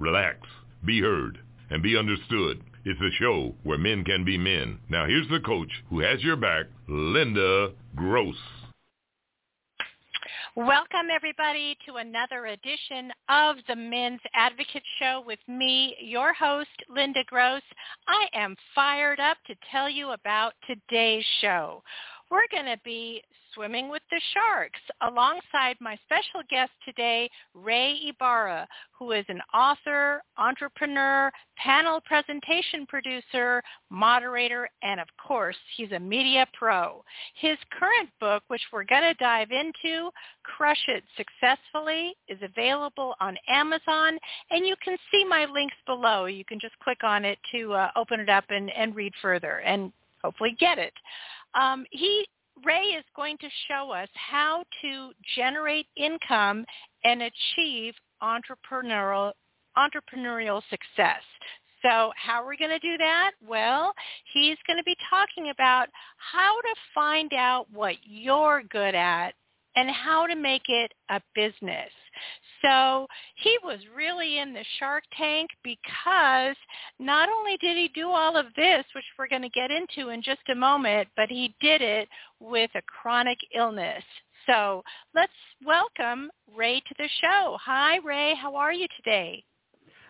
Relax, be heard, and be understood. It's a show where men can be men. Now here's the coach who has your back, Linda Gross. Welcome everybody to another edition of the Men's Advocate Show with me, your host, Linda Gross. I am fired up to tell you about today's show we're going to be swimming with the sharks alongside my special guest today, Rey Ybarra, who is an author, entrepreneur, panel presentation producer, moderator, and of course, he's a media pro. His current book, which we're going to dive into, Crush It Successfully, is available on Amazon, and you can see my links below. You can just click on it to uh, open it up and, and read further and hopefully get it. Um, he Rey is going to show us how to generate income and achieve entrepreneurial entrepreneurial success. So how are we going to do that? Well, he's going to be talking about how to find out what you're good at and how to make it a business. So he was really in the Shark Tank because not only did he do all of this, which we're going to get into in just a moment, but he did it with a chronic illness. So let's welcome Rey to the show. Hi, Rey. How are you today?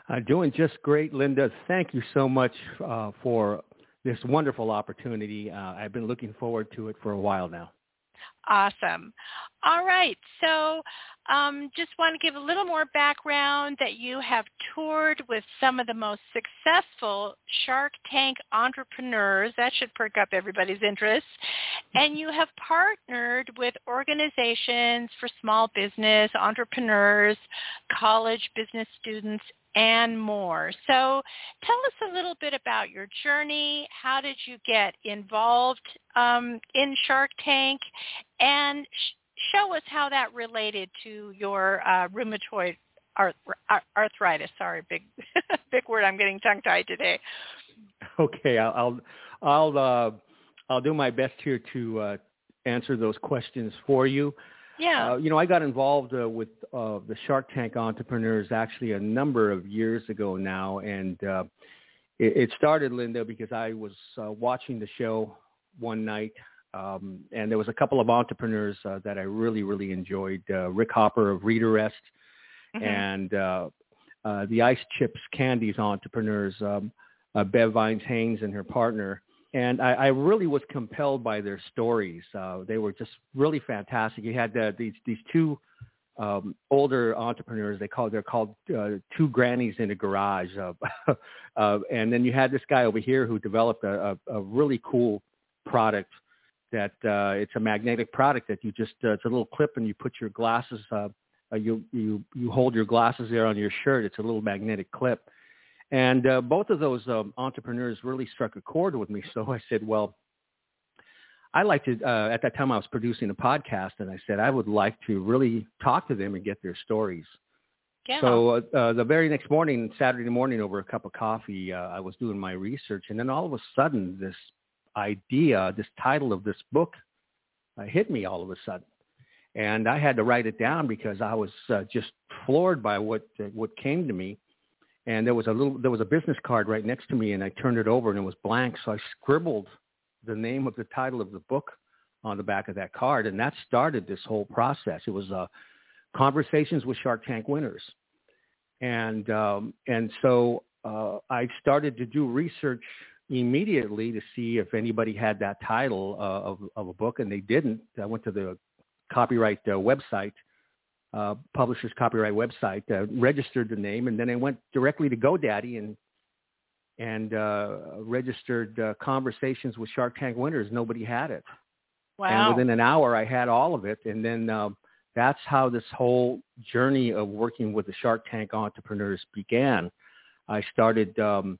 Uh, doing just great, Linda. Thank you so much uh, for this wonderful opportunity. Uh, I've been looking forward to it for a while now. Awesome. All right. So um, just want to give a little more background that you have toured with some of the most successful Shark Tank entrepreneurs. That should perk up everybody's interest. And you have partnered with organizations for small business, entrepreneurs, college business students, and more. So tell us a little bit about your journey. How did you get involved um, in Shark Tank? And sh- show us how that related to your uh, rheumatoid arth- arthritis. Sorry, big big word. I'm getting tongue tied today. Okay, I'll I'll uh, I'll do my best here to uh, answer those questions for you. Yeah. Uh, you know, I got involved uh, with uh, the Shark Tank entrepreneurs actually a number of years ago now, and uh, it, it started, Linda, because I was uh, watching the show one night, um, and there was a couple of entrepreneurs uh, that I really, really enjoyed. Uh, Rick Hopper of Readerest mm-hmm. and uh, uh, the Ice Chips Candies entrepreneurs, um, uh, Bev Vines Haynes and her partner and I, I really was compelled by their stories. Uh, they were just really fantastic. You had uh, these these two um, older entrepreneurs. They called they're called uh, two grannies in a garage, uh, uh, and then you had this guy over here who developed a, a, a really cool product. That uh, it's a magnetic product that you just uh, it's a little clip and you put your glasses. Uh, uh, you you you hold your glasses there on your shirt. It's a little magnetic clip and uh, both of those um, entrepreneurs really struck a chord with me. So I said, well, I like to, uh, at that time I was producing a podcast and I said, I would like to really talk to them and get their stories. Yeah. So uh, uh, the very next morning, Saturday morning over a cup of coffee, uh, I was doing my research and then all of a sudden this idea, this title of this book uh, hit me all of a sudden. And I had to write it down because I was uh, just floored by what uh, what came to me and there was a little there was a business card right next to me and I turned it over and it was blank. So I scribbled the name of the title of the book on the back of that card and that started this whole process. It was uh conversations with Shark Tank winners. And um and so uh I started to do research immediately to see if anybody had that title uh, of of a book and they didn't. I went to the copyright uh, website uh, publisher's copyright website, uh, registered the name, and then I went directly to GoDaddy and and uh, registered uh, conversations with Shark Tank winners. Nobody had it. Wow. And within an hour, I had all of it, and then um, that's how this whole journey of working with the Shark Tank entrepreneurs began. I started um,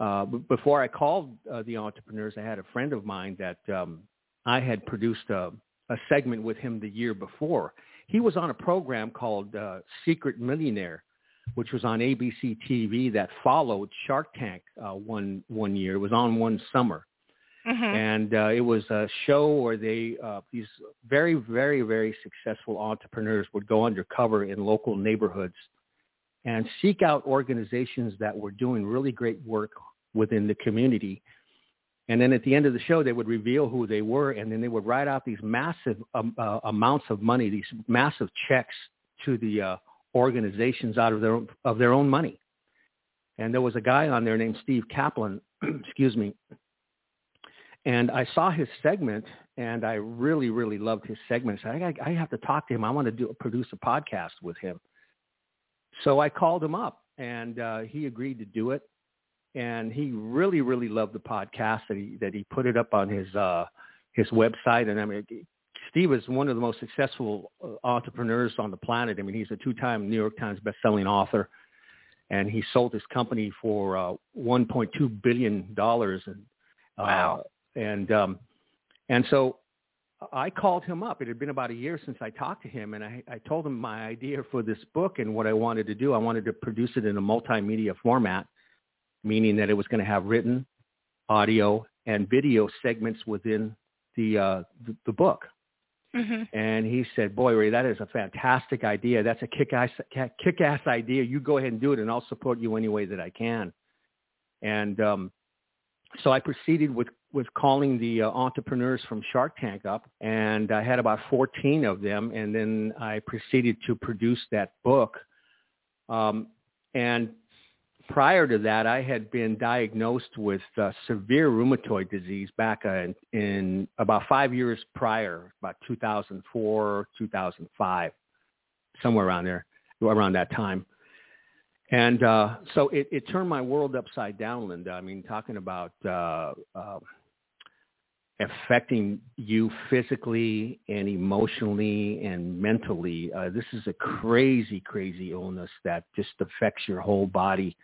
uh, before I called uh, the entrepreneurs. I had a friend of mine that um, I had produced a, a segment with him the year before. He was on a program called uh, Secret Millionaire, which was on ABC TV that followed Shark Tank uh, one one year. It was on one summer, Mm-hmm. and uh, it was a show where they uh, these very very very successful entrepreneurs would go undercover in local neighborhoods and seek out organizations that were doing really great work within the community. And then at the end of the show, they would reveal who they were, and then they would write out these massive um, uh, amounts of money, these massive checks to the uh, organizations out of their own, of their own money. And there was a guy on there named Steve Kaplan, excuse me, and I saw his segment, and I really, really loved his segment. I I, I have to talk to him. I want to do produce a podcast with him. So I called him up, and uh, he agreed to do it. And he really, really loved the podcast that he that he put it up on his uh, his website. And I mean, Steve is one of the most successful uh, entrepreneurs on the planet. I mean, he's a two-time New York Times best-selling author, and he sold his company for uh, 1.2 billion dollars. And uh, Wow. and um, and so I called him up. It had been about a year since I talked to him, and I, I told him my idea for this book and what I wanted to do. I wanted to produce it in a multimedia format, meaning that it was going to have written, audio, and video segments within the uh, the, the book. Mm-hmm. And he said, "Boy, Rey, that is a fantastic idea. That's a kick-ass, kick-ass idea. You go ahead and do it, and I'll support you any way that I can." And um, so I proceeded with with calling the uh, entrepreneurs from Shark Tank up, and I had about 14 of them, and then I proceeded to produce that book. Um, and prior to that, I had been diagnosed with uh, severe rheumatoid disease back uh, in, in about five years prior, about 2004, 2005, somewhere around there, around that time. And uh, so it, it turned my world upside down, Linda. I mean, talking about uh, uh, affecting you physically and emotionally and mentally. Uh, this is a crazy, crazy illness that just affects your whole body.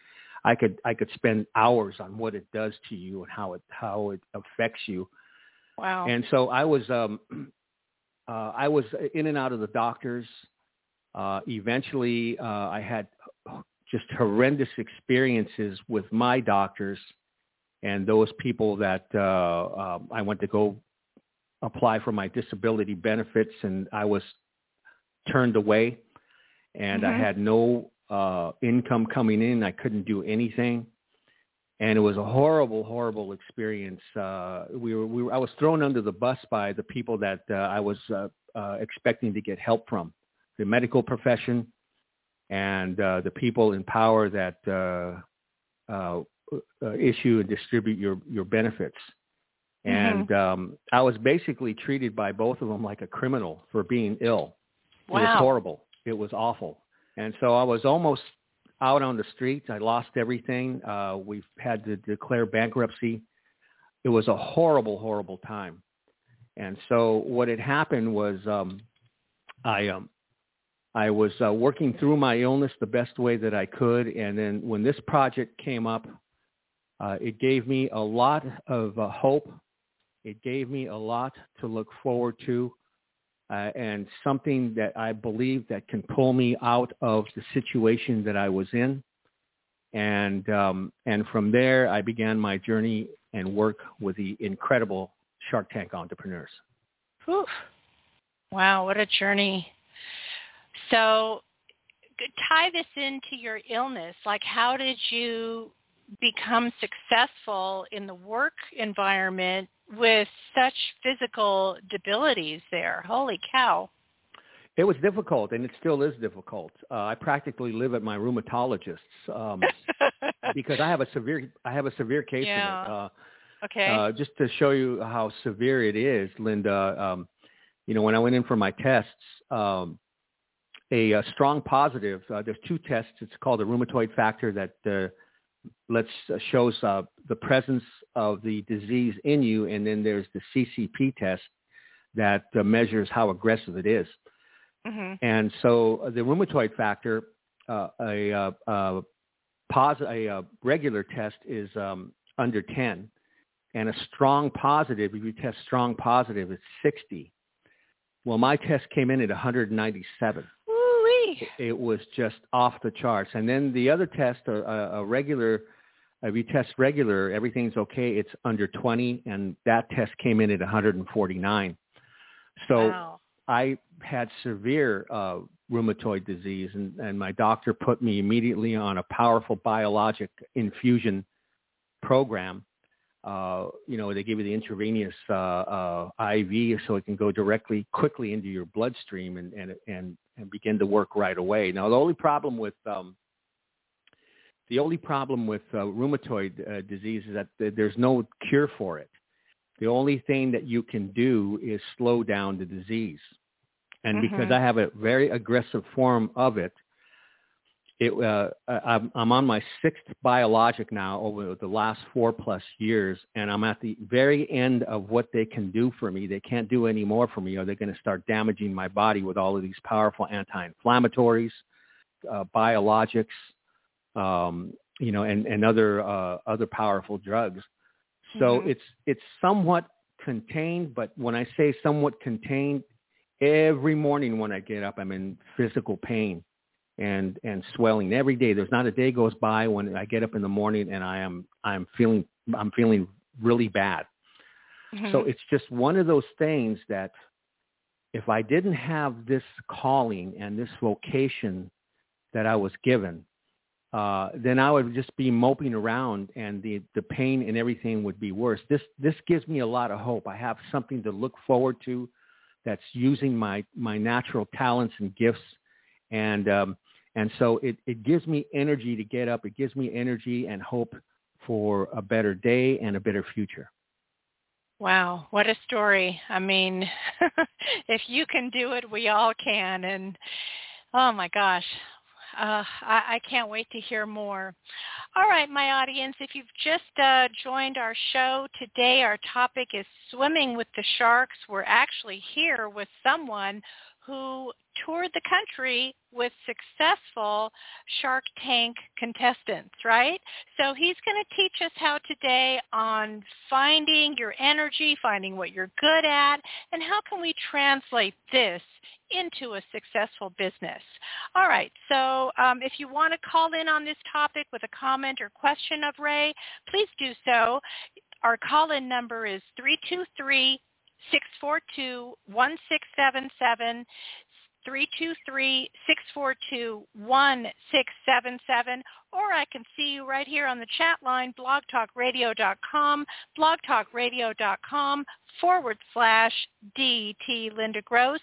I could I could spend hours on what it does to you and how it how it affects you. Wow. And so I was um, uh, I was in and out of the doctors. Uh, eventually, uh, I had just horrendous experiences with my doctors and those people that uh, uh, I went to go apply for my disability benefits, and I was turned away, and I Mhm. had no uh, income coming in. I couldn't do anything, and it was a horrible, horrible experience. Uh, we were, we were, I was thrown under the bus by the people that uh, I was uh, uh, expecting to get help from, the medical profession, and uh, the people in power that uh, uh, uh, issue and distribute your your benefits. And um, I was basically treated by both of them like a criminal for being ill. It was horrible. It was awful. And so I was almost out on the streets. I lost everything. Uh, we had to declare bankruptcy. It was a horrible, horrible time. And so what had happened was um, I um, I was uh, working through my illness the best way that I could. And then when this project came up, uh, it gave me a lot of uh, hope. It gave me a lot to look forward to uh, and something that I believe that can pull me out of the situation that I was in. And um, and from there, I began my journey and work with the incredible Shark Tank entrepreneurs. Oof. Wow, what a journey. So tie this into your illness. Like how did you become successful in the work environment with such physical debilities there? Holy cow. It was difficult, and it still is difficult. Uh, I practically live at my rheumatologist's um, because I have a severe I have a severe case Yeah. of it. Uh, okay. Uh, just to show you how severe it is, Linda, um, you know, when I went in for my tests, um, a, uh strong positive, uh, there's two tests. It's called a rheumatoid factor that uh, lets uh, shows uh, the presence of the disease in you, and then there's the CCP test that uh, measures how aggressive it is. hmm And so uh, the rheumatoid factor, uh, a, uh, uh, posit- a, a regular test is um, under 10, and a strong positive, if you test strong positive, it's 60. Well, my test came in at 197. Ooh-wee. It was just off the charts. And then the other test, a, a, a regular, if you test regular, everything's okay. It's under 20, and that test came in at 149. So wow. I had severe uh, rheumatoid disease, and, and my doctor put me immediately on a powerful biologic infusion program. Uh, you know, they give you the intravenous uh, uh, IV so it can go directly, quickly into your bloodstream and and and, and begin to work right away. Now, the only problem with um, the only problem with uh, rheumatoid uh, disease is that th- there's no cure for it. The only thing that you can do is slow down the disease. And because Mhm. I have a very aggressive form of it, it uh, I'm, I'm on my sixth biologic now over the last four plus years, and I'm at the very end of what they can do for me. They can't do any more for me, or they're going to start damaging my body with all of these powerful anti-inflammatories, uh, biologics, um, you know, and, and other uh, other powerful drugs. So Mhm. it's it's somewhat contained, but when I say somewhat contained, every morning when I get up, I'm in physical pain and and swelling every day. There's not a day goes by when I get up in the morning and I am I'm feeling I'm feeling really bad. So Mhm. it's just one of those things that if I didn't have this calling and this vocation that I was given, uh, then I would just be moping around and the, the pain and everything would be worse. This this gives me a lot of hope. I have something to look forward to that's using my, my natural talents and gifts and um, and so it, it gives me energy to get up. It gives me energy and hope for a better day and a better future. Wow, what a story. I mean, if you can do it, we all can. And oh my gosh, uh, I, I can't wait to hear more. All right, my audience, if you've just uh, joined our show today, our topic is swimming with the sharks. We're actually here with someone who toured the country with successful Shark Tank contestants, right? So he's going to teach us how today on finding your energy, finding what you're good at, and how can we translate this into a successful business. All right, so um, if you want to call in on this topic with a comment or question of Ray, please do so. Our call-in number is 323 642-1677, 323-642-1677, or I can see you right here on the chat line, blogtalkradio.com, blogtalkradio.com forward slash DT Linda Gross,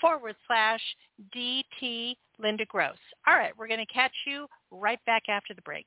forward slash DT Linda Gross. All right, we're going to catch you right back after the break.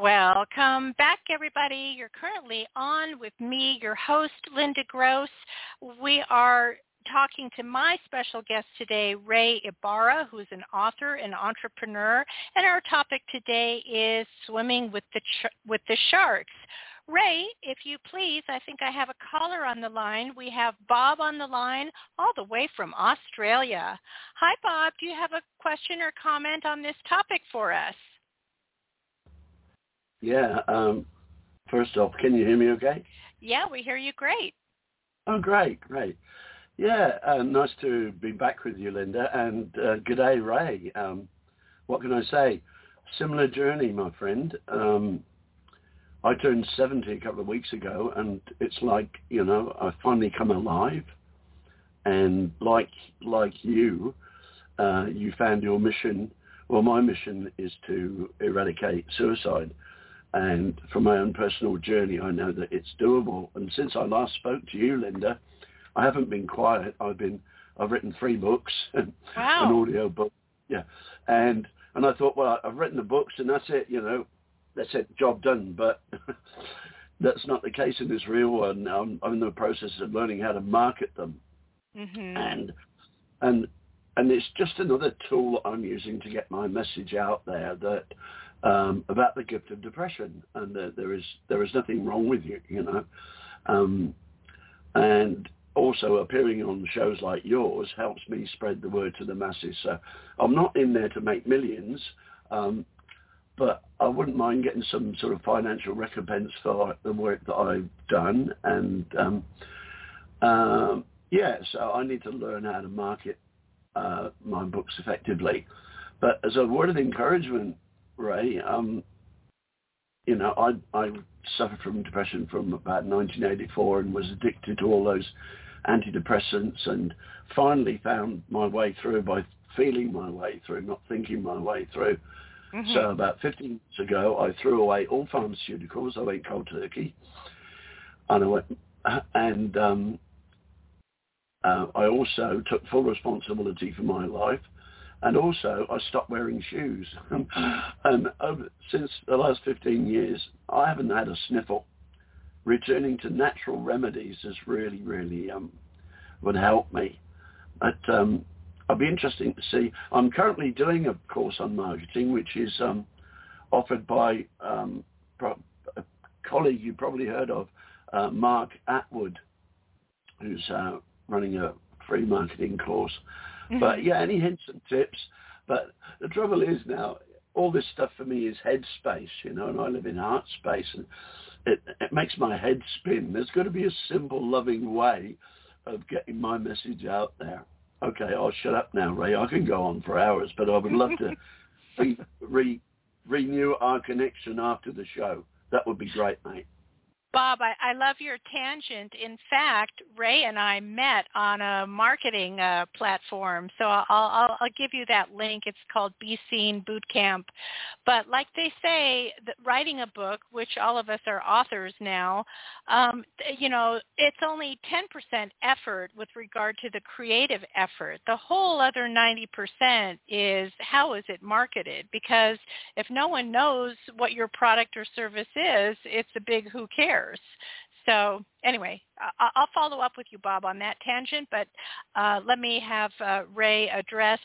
Welcome back, everybody. You're currently on with me, your host, Linda Gross. We are talking to my special guest today, Rey Ybarra, who's an author and entrepreneur, and our topic today is swimming with the ch- with the sharks. Rey, if you please, I think I have a caller on the line. We have Bob on the line all the way from Australia. Hi, Bob. Do you have a question or comment on this topic for us? Yeah. Um, first off, can you hear me okay? Yeah, we hear you great. Oh, great, great. Yeah, uh, nice to be back with you, Linda, and uh, good day, Rey. Um, what can I say? Similar journey, my friend. Um, I turned 70 a couple of weeks ago, and it's like, you know, I finally come alive. And like like you, uh, you found your mission. Well, my mission is to eradicate suicide. And from my own personal journey, I know that it's doable. And since I last spoke to you, Linda, I haven't been quiet. I've been, I've written three books, and wow. an audio book. Yeah. And, and I thought, well, I've written the books and that's it, you know, that's it, job done. But that's not the case in this real one. I'm, I'm in the process of learning how to market them. Mm-hmm. And, and, and it's just another tool that I'm using to get my message out there that um, about the gift of depression, and that there is there is nothing wrong with you, you know. Um, and also appearing on shows like yours helps me spread the word to the masses. So I'm not in there to make millions, um, but I wouldn't mind getting some sort of financial recompense for the work that I've done. And um, um, yeah, so I need to learn how to market uh, my books effectively. But as a word of encouragement, Rey, um, you know, I, I suffered from depression from about 1984 and was addicted to all those antidepressants and finally found my way through by feeling my way through, not thinking my way through. Mm-hmm. So about 15 years ago, I threw away all pharmaceuticals. I went cold turkey, and I went, and um, uh, I also took full responsibility for my life and also I stopped wearing shoes. and over, since the last 15 years, I haven't had a sniffle. Returning to natural remedies has really, really um, would help me. But um, I'll be interesting to see. I'm currently doing a course on marketing, which is um, offered by um, a colleague you probably heard of, uh, Mark Atwood, who's uh, running a free marketing course. Mm-hmm. But yeah, any hints and tips. But the trouble is now, all this stuff for me is head space, you know, and I live in heart space, and it, it makes my head spin. There's got to be a simple, loving way of getting my message out there. Okay, I'll shut up now, Rey. I can go on for hours, but I would love to re, re, renew our connection after the show. That would be great, mate. Bob, I, I love your tangent. In fact, Rey and I met on a marketing uh, platform, so I'll, I'll, I'll give you that link. It's called Be Seen Bootcamp. But like they say, writing a book, which all of us are authors now, um, you know, it's only 10% effort with regard to the creative effort. The whole other 90% is how is it marketed? Because if no one knows what your product or service is, it's a big who cares. So anyway, I'll follow up with you, Bob, on that tangent. But uh, let me have uh, Rey address.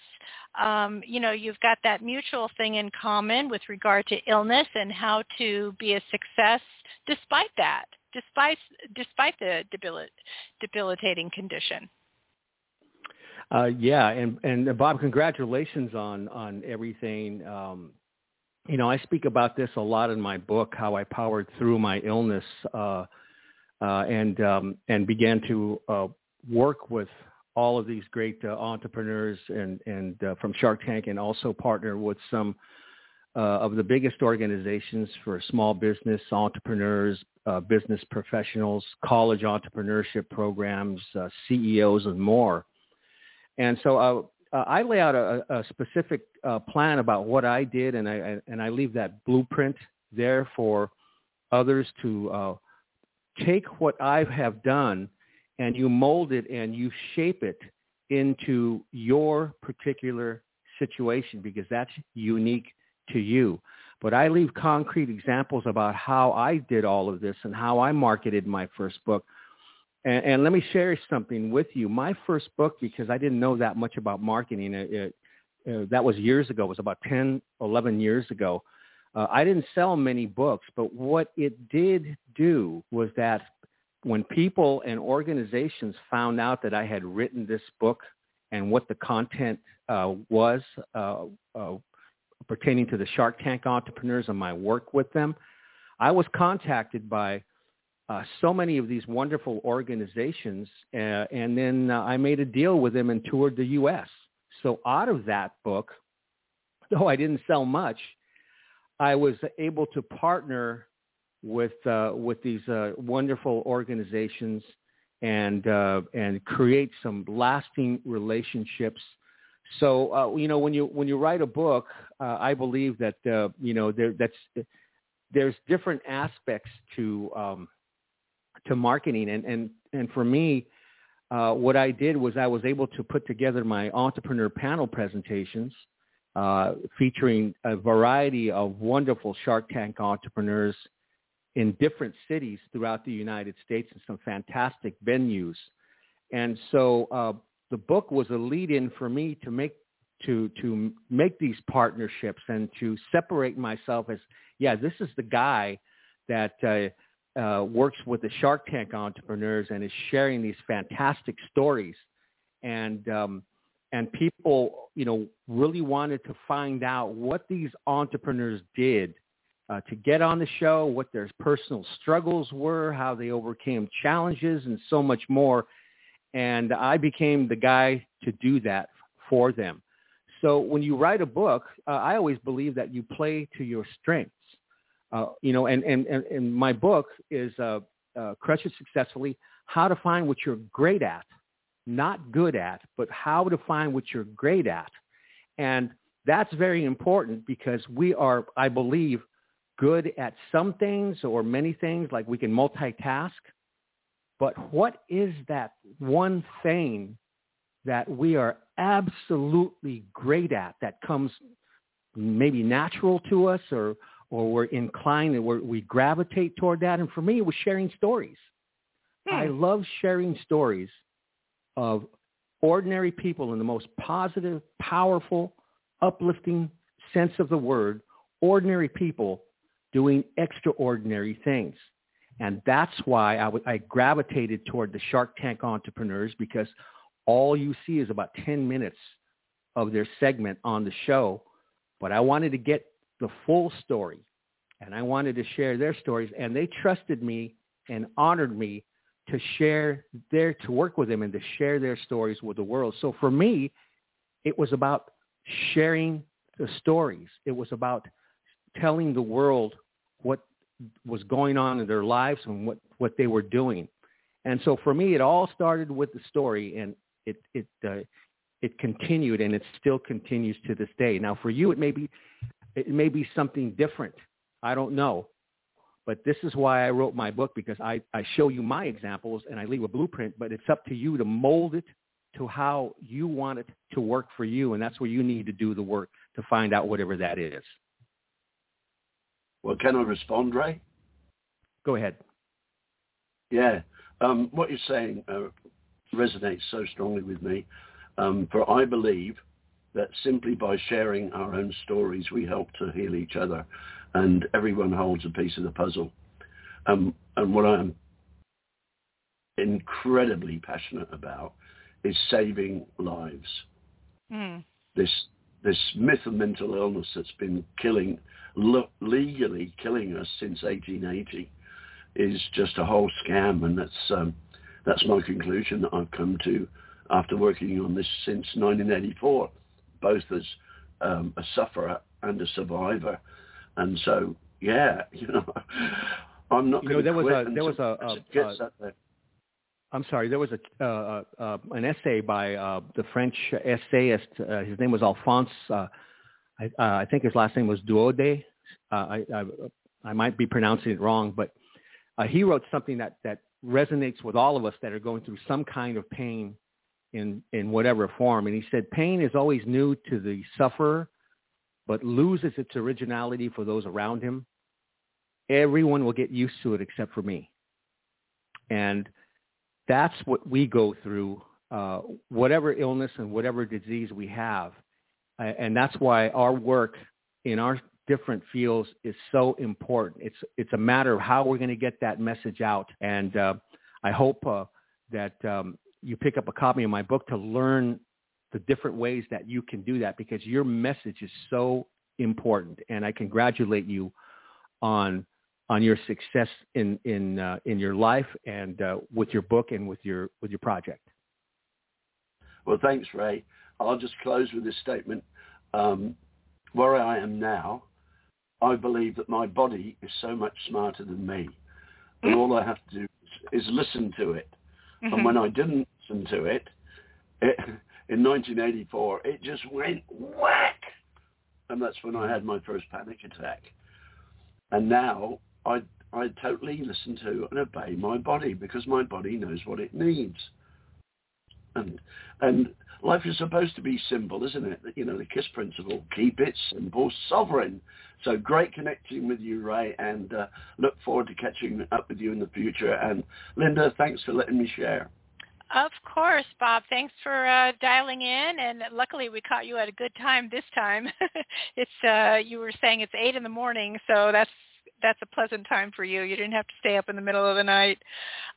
Um, you know, you've got that mutual thing in common with regard to illness and how to be a success despite that, despite despite the debil- debilitating condition. Uh, yeah, and and Bob, congratulations on on everything. Um, you know, I speak about this a lot in my book, how I powered through my illness uh, uh, and um, and began to uh, work with all of these great uh, entrepreneurs and and uh, from Shark Tank, and also partner with some uh, of the biggest organizations for small business entrepreneurs, business professionals, college entrepreneurship programs, CEOs, and more. And so uh, I lay out a, a specific uh, plan about what I did, and I and I leave that blueprint there for others to uh, take what I have done, and you mold it and you shape it into your particular situation because that's unique to you. but I leave concrete examples about how I did all of this and how I marketed my first book. And, and let me share something with you. My first book, because I didn't know that much about marketing, it, it, uh, that was years ago. It was about 10, 11 years ago. Uh, I didn't sell many books, but what it did do was that when people and organizations found out that I had written this book and what the content uh, was uh, uh, pertaining to the Shark Tank entrepreneurs and my work with them, I was contacted by uh, so many of these wonderful organizations, uh, and then uh, I made a deal with them and toured the U.S. So out of that book, though I didn't sell much, I was able to partner with uh, with these uh, wonderful organizations and uh, and create some lasting relationships. So you know when you when you write a book, I believe that you know there that's there's different aspects to um, to marketing and and and for me. what I did was I was able to put together my entrepreneur panel presentations uh, featuring a variety of wonderful Shark Tank entrepreneurs in different cities throughout the United States and some fantastic venues. And so uh, the book was a lead-in for me to make to to make these partnerships and to separate myself as yeah this is the guy that uh, uh, works with the Shark Tank entrepreneurs and is sharing these fantastic stories and um, and people, you know, really wanted to find out what these entrepreneurs did uh, to get on the show, what their personal struggles were, how they overcame challenges, and so much more. And I became the guy to do that for them. So when you write a book, uh, I always believe that you play to your strengths. Uh, you know, and, and, and, and my book is uh, uh, Crush It Successfully, How to Find What You're Great At not good at, but how to find what you're great at. And that's very important because we are, I believe, good at some things or many things, like we can multitask. But what is that one thing that we are absolutely great at that comes maybe natural to us or, or we're inclined and we gravitate toward that? And for me, it was sharing stories. Hmm. I love sharing stories of ordinary people in the most positive, powerful, uplifting sense of the word, ordinary people doing extraordinary things. And that's why I, w- I gravitated toward the Shark Tank entrepreneurs because all you see is about 10 minutes of their segment on the show. But I wanted to get the full story and I wanted to share their stories and they trusted me and honored me to share their, to work with them and to share their stories with the world. So for me, it was about sharing the stories. It was about telling the world what was going on in their lives and what, what they were doing. And so for me, it all started with the story and it, it, uh, it continued and it still continues to this day. Now for you, it may be, it may be something different. I don't know. But this is why I wrote my book because I, I show you my examples and I leave a blueprint, but it's up to you to mold it to how you want it to work for you. And that's where you need to do the work to find out whatever that is. Well, can I respond, Rey? Go ahead. Yeah. Um, what you're saying uh, resonates so strongly with me. Um, for I believe that simply by sharing our own stories, we help to heal each other and everyone holds a piece of the puzzle. Um, and what I'm incredibly passionate about is saving lives. Mm. This this myth of mental illness that's been killing le- legally killing us since 1880 is just a whole scam, and that's um, that's my conclusion that I've come to after working on this since 1984, both as um, a sufferer and a survivor. And so, yeah, you know, I'm not going to there was a there was a, a, a I'm sorry. There was a uh, uh, an essay by uh, the French essayist. Uh, his name was Alphonse. Uh, I, uh, I think his last name was Daudet. I, I, I might be pronouncing it wrong, but he wrote something that that resonates with all of us that are going through some kind of pain in in whatever form. And he said, pain is always new to the sufferer, but loses its originality for those around him, everyone will get used to it except for me. And that's what we go through, uh, whatever illness and whatever disease we have. And that's why our work in our different fields is so important. It's it's a matter of how we're going to get that message out. And uh, I hope uh, that um, you pick up a copy of my book to learn the different ways that you can do that because your message is so important. And I congratulate you on on your success in in uh, in your life and uh, with your book and with your with your project. Well, thanks, Rey. I'll just close with this statement. Um, where I am now, I believe that my body is so much smarter than me, and all I have to do is, is listen to it. Mm-hmm. And when I didn't listen to it, it, in 1984, it just went whack, and that's when I had my first panic attack. And now I I totally listen to and obey my body because my body knows what it needs. And and life is supposed to be simple, isn't it? You know, the KISS principle, keep it simple, sovereign. So great connecting with you, Rey, and uh, look forward to catching up with you in the future. And Linda, thanks for letting me share. Of course, Bob. Thanks for uh, dialing in, and luckily we caught you at a good time this time. it's uh, you were saying it's eight in the morning, so that's that's a pleasant time for you. You didn't have to stay up in the middle of the night.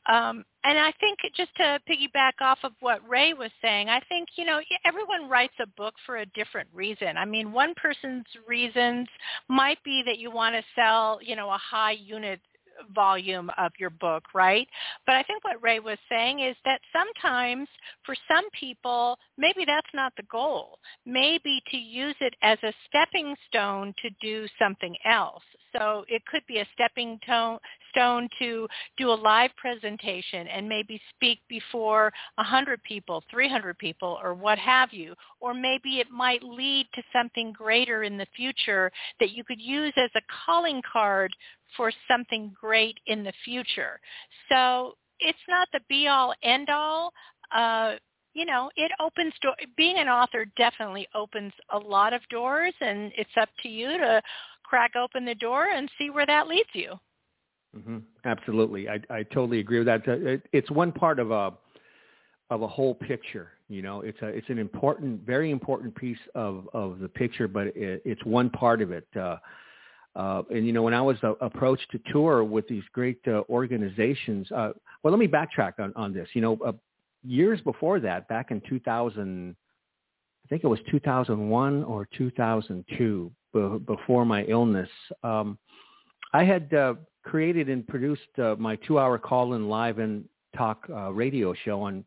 Um, and I think just to piggyback off of what Rey was saying, I think, you know, everyone writes a book for a different reason. I mean, one person's reasons might be that you want to sell, you know, a high unit volume of your book, right? But I think what Rey was saying is that sometimes for some people, maybe that's not the goal. Maybe to use it as a stepping stone to do something else. So it could be a stepping stone to do a live presentation and maybe speak before 100 people, 300 people, or what have you. Or maybe it might lead to something greater in the future that you could use as a calling card for something great in the future. So it's not the be all end all. Uh, you know, it opens door. Being an author definitely opens a lot of doors, and it's up to you to crack open the door and see where that leads you. Mm-hmm. Absolutely, I, I totally agree with that. It's one part of a of a whole picture. You know, it's a it's an important, very important piece of of the picture, but it, it's one part of it. Uh, uh, and you know, when I was uh, approached to tour with these great uh, organizations, uh, well, let me backtrack on, on this. You know, uh, years before that, back in 2000, I think it was 2001 or 2002, b- before my illness, um, I had uh, created and produced uh, my two-hour call-in live and talk uh, radio show on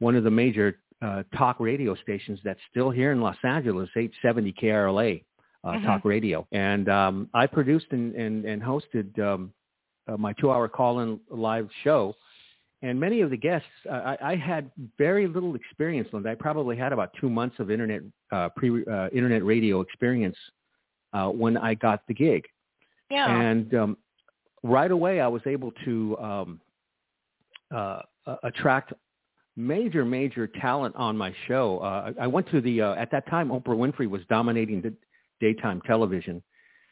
one of the major uh, talk radio stations that's still here in Los Angeles, 870 KRLA uh, mm-hmm. talk radio. And um, I produced and, and, and hosted um, uh, my two-hour call-in live show. And many of the guests, I, I had very little experience. On that. I probably had about two months of internet uh, pre uh, internet radio experience uh, when I got the gig. Yeah. And um, right away, I was able to um, uh, attract major, major talent on my show. Uh, I went to the uh, at that time Oprah Winfrey was dominating the daytime television.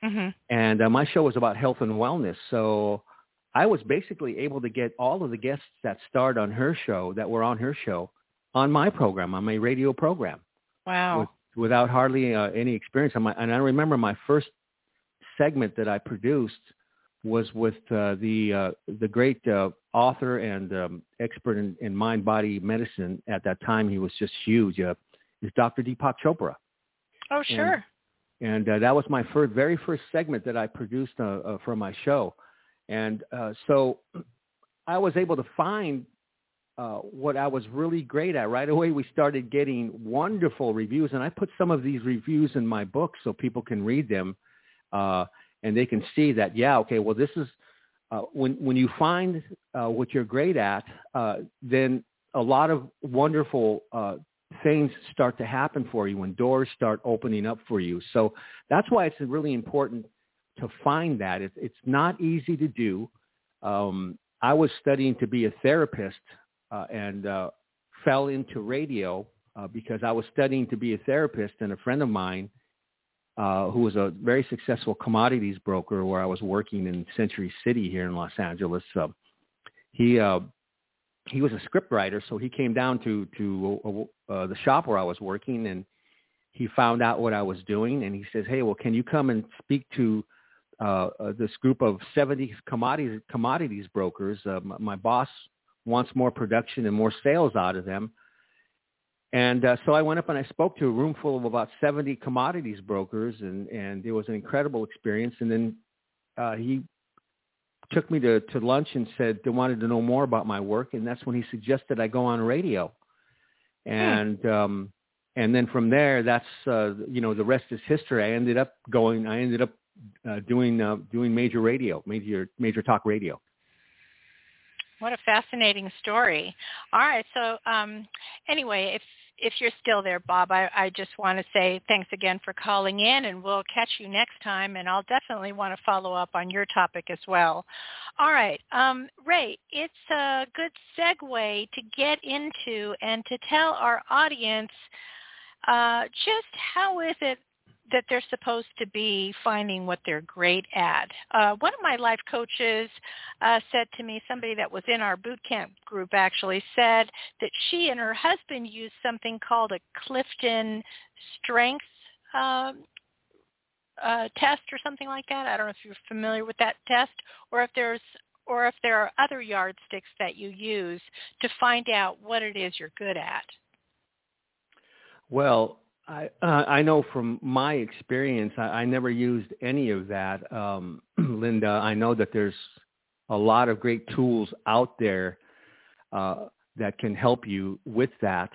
Mm-hmm. And uh, my show was about health and wellness. So I was basically able to get all of the guests that starred on her show, that were on her show, on my program, on my radio program. Wow. With, without hardly uh, any experience. On my, and I remember my first segment that I produced was with uh, the uh, the great uh, author and um, expert in, in mind body medicine at that time. He was just huge. Uh, is Dr. Deepak Chopra. Oh, sure and uh, that was my first, very first segment that I produced uh, uh, for my show, and uh, so I was able to find uh, what I was really great at. Right away, we started getting wonderful reviews, and I put some of these reviews in my book so people can read them, uh, and they can see that yeah, okay, well this is uh, when when you find uh, what you're great at, uh, then a lot of wonderful uh, things start to happen for you when doors start opening up for you. So that's why it's really important to find that. It's, it's not easy to do. Um, I was studying to be a therapist uh, and uh, fell into radio uh, because I was studying to be a therapist, and a friend of mine uh, who was a very successful commodities broker where I was working in Century City here in Los Angeles. Uh, he uh, he was a script writer, so he came down to to uh, uh, the shop where I was working, and he found out what I was doing, and he says, "Hey, well, can you come and speak to uh, uh, this group of 70 commodities commodities brokers? Uh, my, my boss wants more production and more sales out of them." And uh, so I went up and I spoke to a room full of about 70 commodities brokers, and, and it was an incredible experience. And then uh, he took me to, to lunch and said they wanted to know more about my work, and that's when he suggested I go on radio. Hmm. And hmm. um, and then from there, that's uh, you know the rest is history. I ended up going. I ended up uh, doing uh, doing major radio, major major talk radio. What a fascinating story. All right. So um, anyway, if if you're still there, Bob, I, I just want to say thanks again for calling in, and we'll catch you next time. And I'll definitely want to follow up on your topic as well. All right, um, Rey, it's a good segue to get into and to tell our audience uh, just how is it that they're supposed to be finding what they're great at. Uh, one of my life coaches uh, said to me, somebody that was in our boot camp group actually said that she and her husband used something called a Clifton Strength um, uh, test or something like that. I don't know if you're familiar with that test, or if there's or if there are other yardsticks that you use to find out what it is you're good at. Well, I uh, I know from my experience, I, I never used any of that, um, Linda. I know that there's a lot of great tools out there uh, that can help you with that.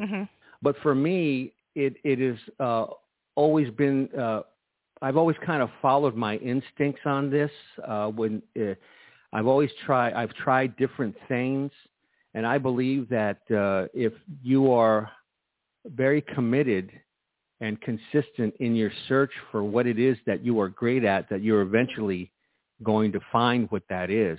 Mm-hmm. But for me, it it has uh, always been. Uh, I've always kind of followed my instincts on this. Uh, when uh, I've always tried, I've tried different things, and I believe that uh, if you are very committed and consistent in your search for what it is that you are great at, that you're eventually going to find what that is.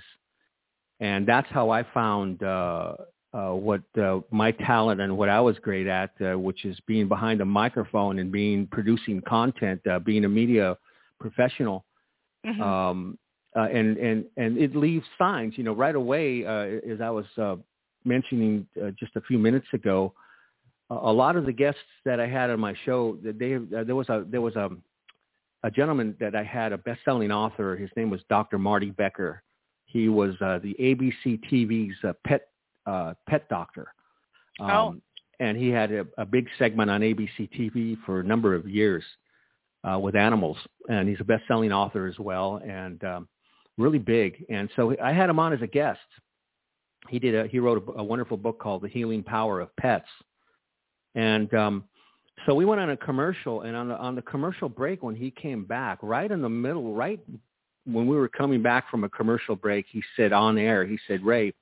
And that's how I found uh, uh, what uh, my talent and what I was great at, uh, which is being behind a microphone and being producing content, uh, being a media professional. Mm-hmm. Um, uh, and and and it leaves signs, you know, right away. Uh, as I was uh, mentioning uh, just a few minutes ago, a lot of the guests that I had on my show, they uh, there was a there was a a gentleman that I had, a best-selling author. His name was Dr. Marty Becker. He was uh, the ABC TV's uh, pet uh, pet doctor. Um, oh. And he had a, a big segment on ABC TV for a number of years uh, with animals, and he's a best-selling author as well, and um, really big. And so I had him on as a guest. He did a he wrote a, a wonderful book called The Healing Power of Pets and um, so we went on a commercial, and on the on the commercial break, when he came back, right in the middle, right when we were coming back from a commercial break, he said on air, he said, Rey,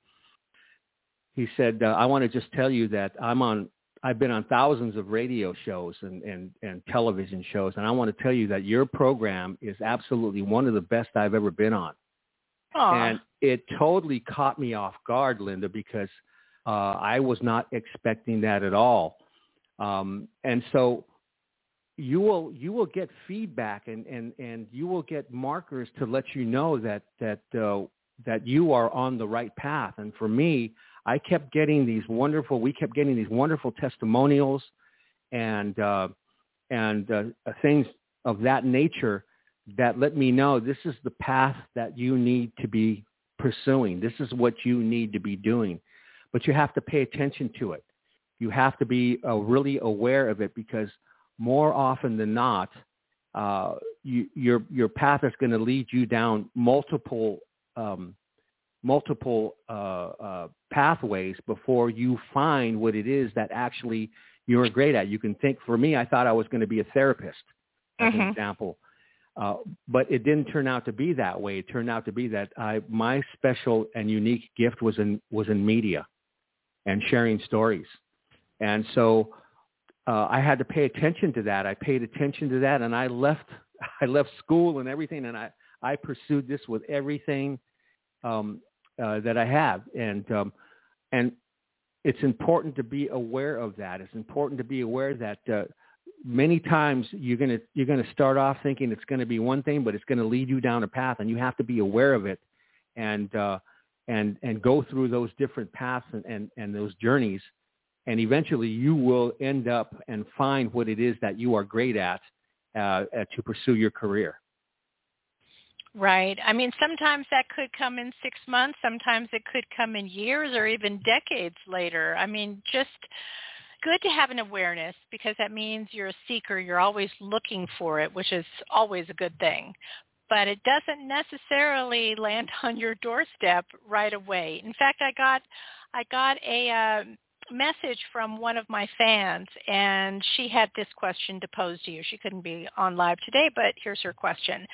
he said, uh, I want to just tell you that I'm on. I've been on thousands of radio shows and, and, and television shows, and I want to tell you that your program is absolutely one of the best I've ever been on. Aww. And it totally caught me off guard, Linda, because uh, I was not expecting that at all. Um, and so you will you will get feedback and, and, and you will get markers to let you know that that uh, that you are on the right path. And for me, I kept getting these wonderful we kept getting these wonderful testimonials and uh, and uh, things of that nature that let me know this is the path that you need to be pursuing. This is what you need to be doing. But you have to pay attention to it you have to be uh, really aware of it because more often than not, uh, you, your your path is going to lead you down multiple um, multiple uh, uh, pathways before you find what it is that actually you're great at. You can think. For me, I thought I was going to be a therapist, as mm-hmm. an example. Uh, but it didn't turn out to be that way. It turned out to be that I, my special and unique gift was in was in media and sharing stories. And so uh, I had to pay attention to that. I paid attention to that, and I left. I left school and everything, and I I pursued this with everything um, uh, that I have, and um, and it's important to be aware of that. It's important to be aware that uh, many times you're gonna you're gonna start off thinking it's to be one thing, but it's to lead you down a path, and you have to be aware of it, and uh, and and go through those different paths and, and and those journeys, and eventually you will end up and find what it is that you are great at uh, to pursue your career. Right. I mean, sometimes that could come in six months. Sometimes it could come in years or even decades later. I mean, just good to have an awareness because that means you're a seeker. You're always looking for it, which is always a good thing. But it doesn't necessarily land on your doorstep right away. In fact, I got I got a uh, message from one of my fans, and she had this question to pose to you. She couldn't be on live today, but here's her question.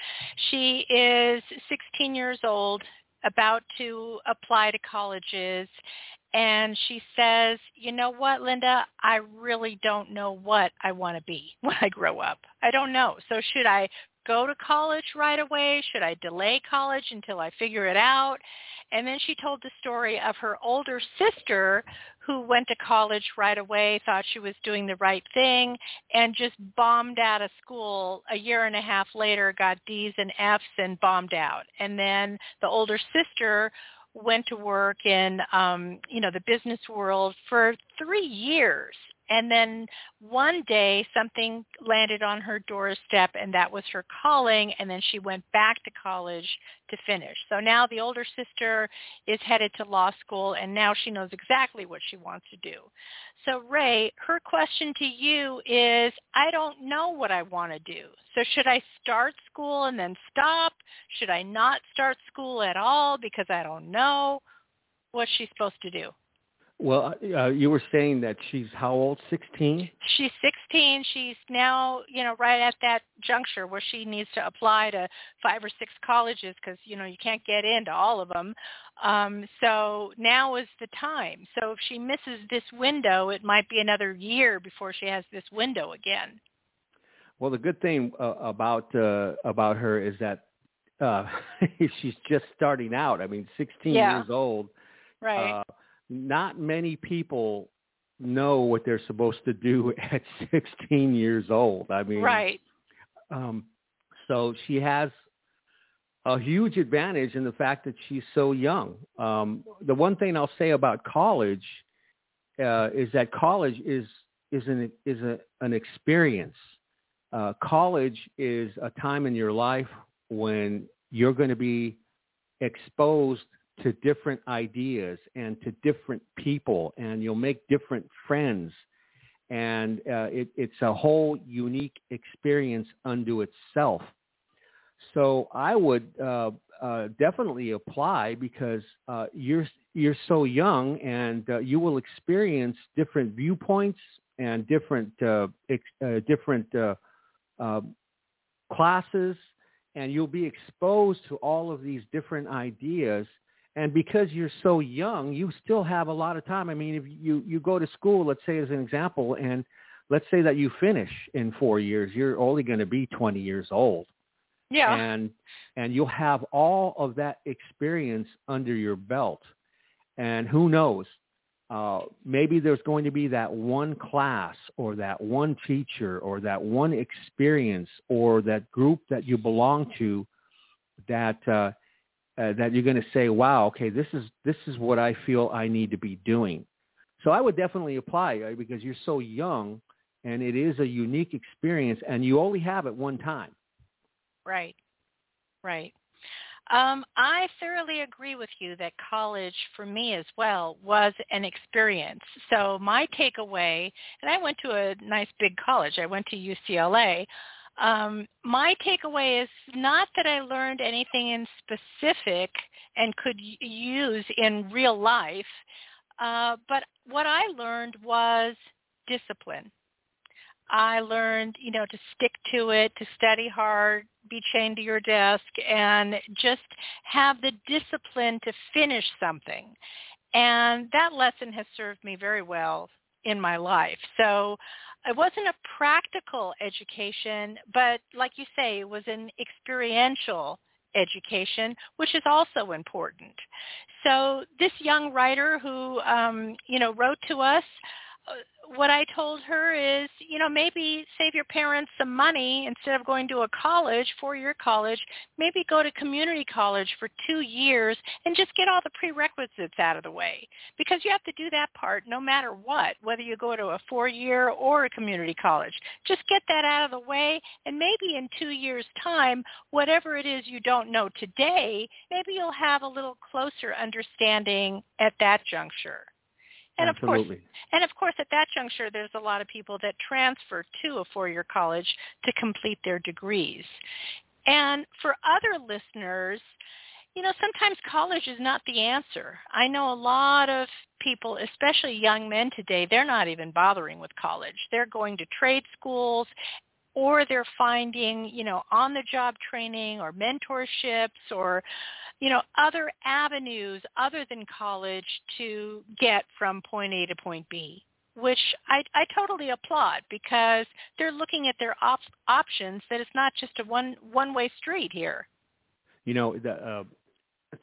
She is 16 years old, about to apply to colleges, and she says, you know what, Linda, I really don't know what I want to be when I grow up. I don't know. So should I go to college right away? Should I delay college until I figure it out? And then she told the story of her older sister who went to college right away, thought she was doing the right thing, and just bombed out of school a year and a half later, got D's and F's and bombed out. And then the older sister went to work in um, you know the business world for three years and then one day something landed on her doorstep and that was her calling and then she went back to college to finish. So now the older sister is headed to law school and now she knows exactly what she wants to do. So Rey, her question to you is, I don't know what I want to do. So should I start school and then stop? Should I not start school at all because I don't know? what she's supposed to do? Well, uh, you were saying that she's how old? 16? She's 16. She's now, you know, right at that juncture where she needs to apply to five or six colleges because, you know, you can't get into all of them. Um, so now is the time. So if she misses this window, it might be another year before she has this window again. Well, the good thing uh, about uh, about her is that uh, she's just starting out. I mean, 16 yeah. years old. Right. Uh, not many people know what they're supposed to do at 16 years old. I mean, right. Um, so she has a huge advantage in the fact that she's so young. Um, the one thing I'll say about college uh, is that college is is an is a, an experience. Uh, college is a time in your life when you're going to be exposed to different ideas and to different people, and you'll make different friends. And uh, it, it's a whole unique experience unto itself. So I would uh, uh, definitely apply because uh, you're you're so young, and uh, you will experience different viewpoints and different uh, ex- different classes, and you'll be exposed to all of these different ideas and because you're so young, you still have a lot of time. I mean, if you you go to school, let's say as an example, and let's say that you finish in four years, you're only going to be 20 years old. Yeah. And and you'll have all of that experience under your belt. And who knows? Uh, maybe there's going to be that one class or that one teacher or that one experience or that group that you belong to that uh, uh, that you're going to say, wow, okay, this is this is what I feel I need to be doing. So I would definitely apply right? because you're so young, and it is a unique experience, and you only have it one time. Right, right. Um, I thoroughly agree with you that college, for me as well, was an experience. So my takeaway, and I went to a nice big college. I went to UCLA. Um, my takeaway is not that I learned anything in specific and could use in real life, uh, but what I learned was discipline. I learned, you know, to stick to it, to study hard, be chained to your desk, and just have the discipline to finish something. And that lesson has served me very well in my life. So it wasn't a practical education, but like you say, it was an experiential education, which is also important. So this young writer who, um, you know, wrote to us, Uh, what I told her is, you know, maybe save your parents some money instead of going to a college, four-year college, maybe go to community college for two years and just get all the prerequisites out of the way. Because you have to do that part no matter what, whether you go to a four-year or a community college. Just get that out of the way and maybe in two years' time, whatever it is you don't know today, maybe you'll have a little closer understanding at that juncture. And Absolutely. of course, and of course, at that juncture, there's a lot of people that transfer to a four-year college to complete their degrees. And for other listeners, you know, sometimes college is not the answer. I know a lot of people, especially young men today, they're not even bothering with college. They're going to trade schools or they're finding, you know, on-the-job training or mentorships or, you know, other avenues other than college to get from point A to point B, which I, I totally applaud because they're looking at their op- options that it's not just a one one-way street here. You know, the, uh,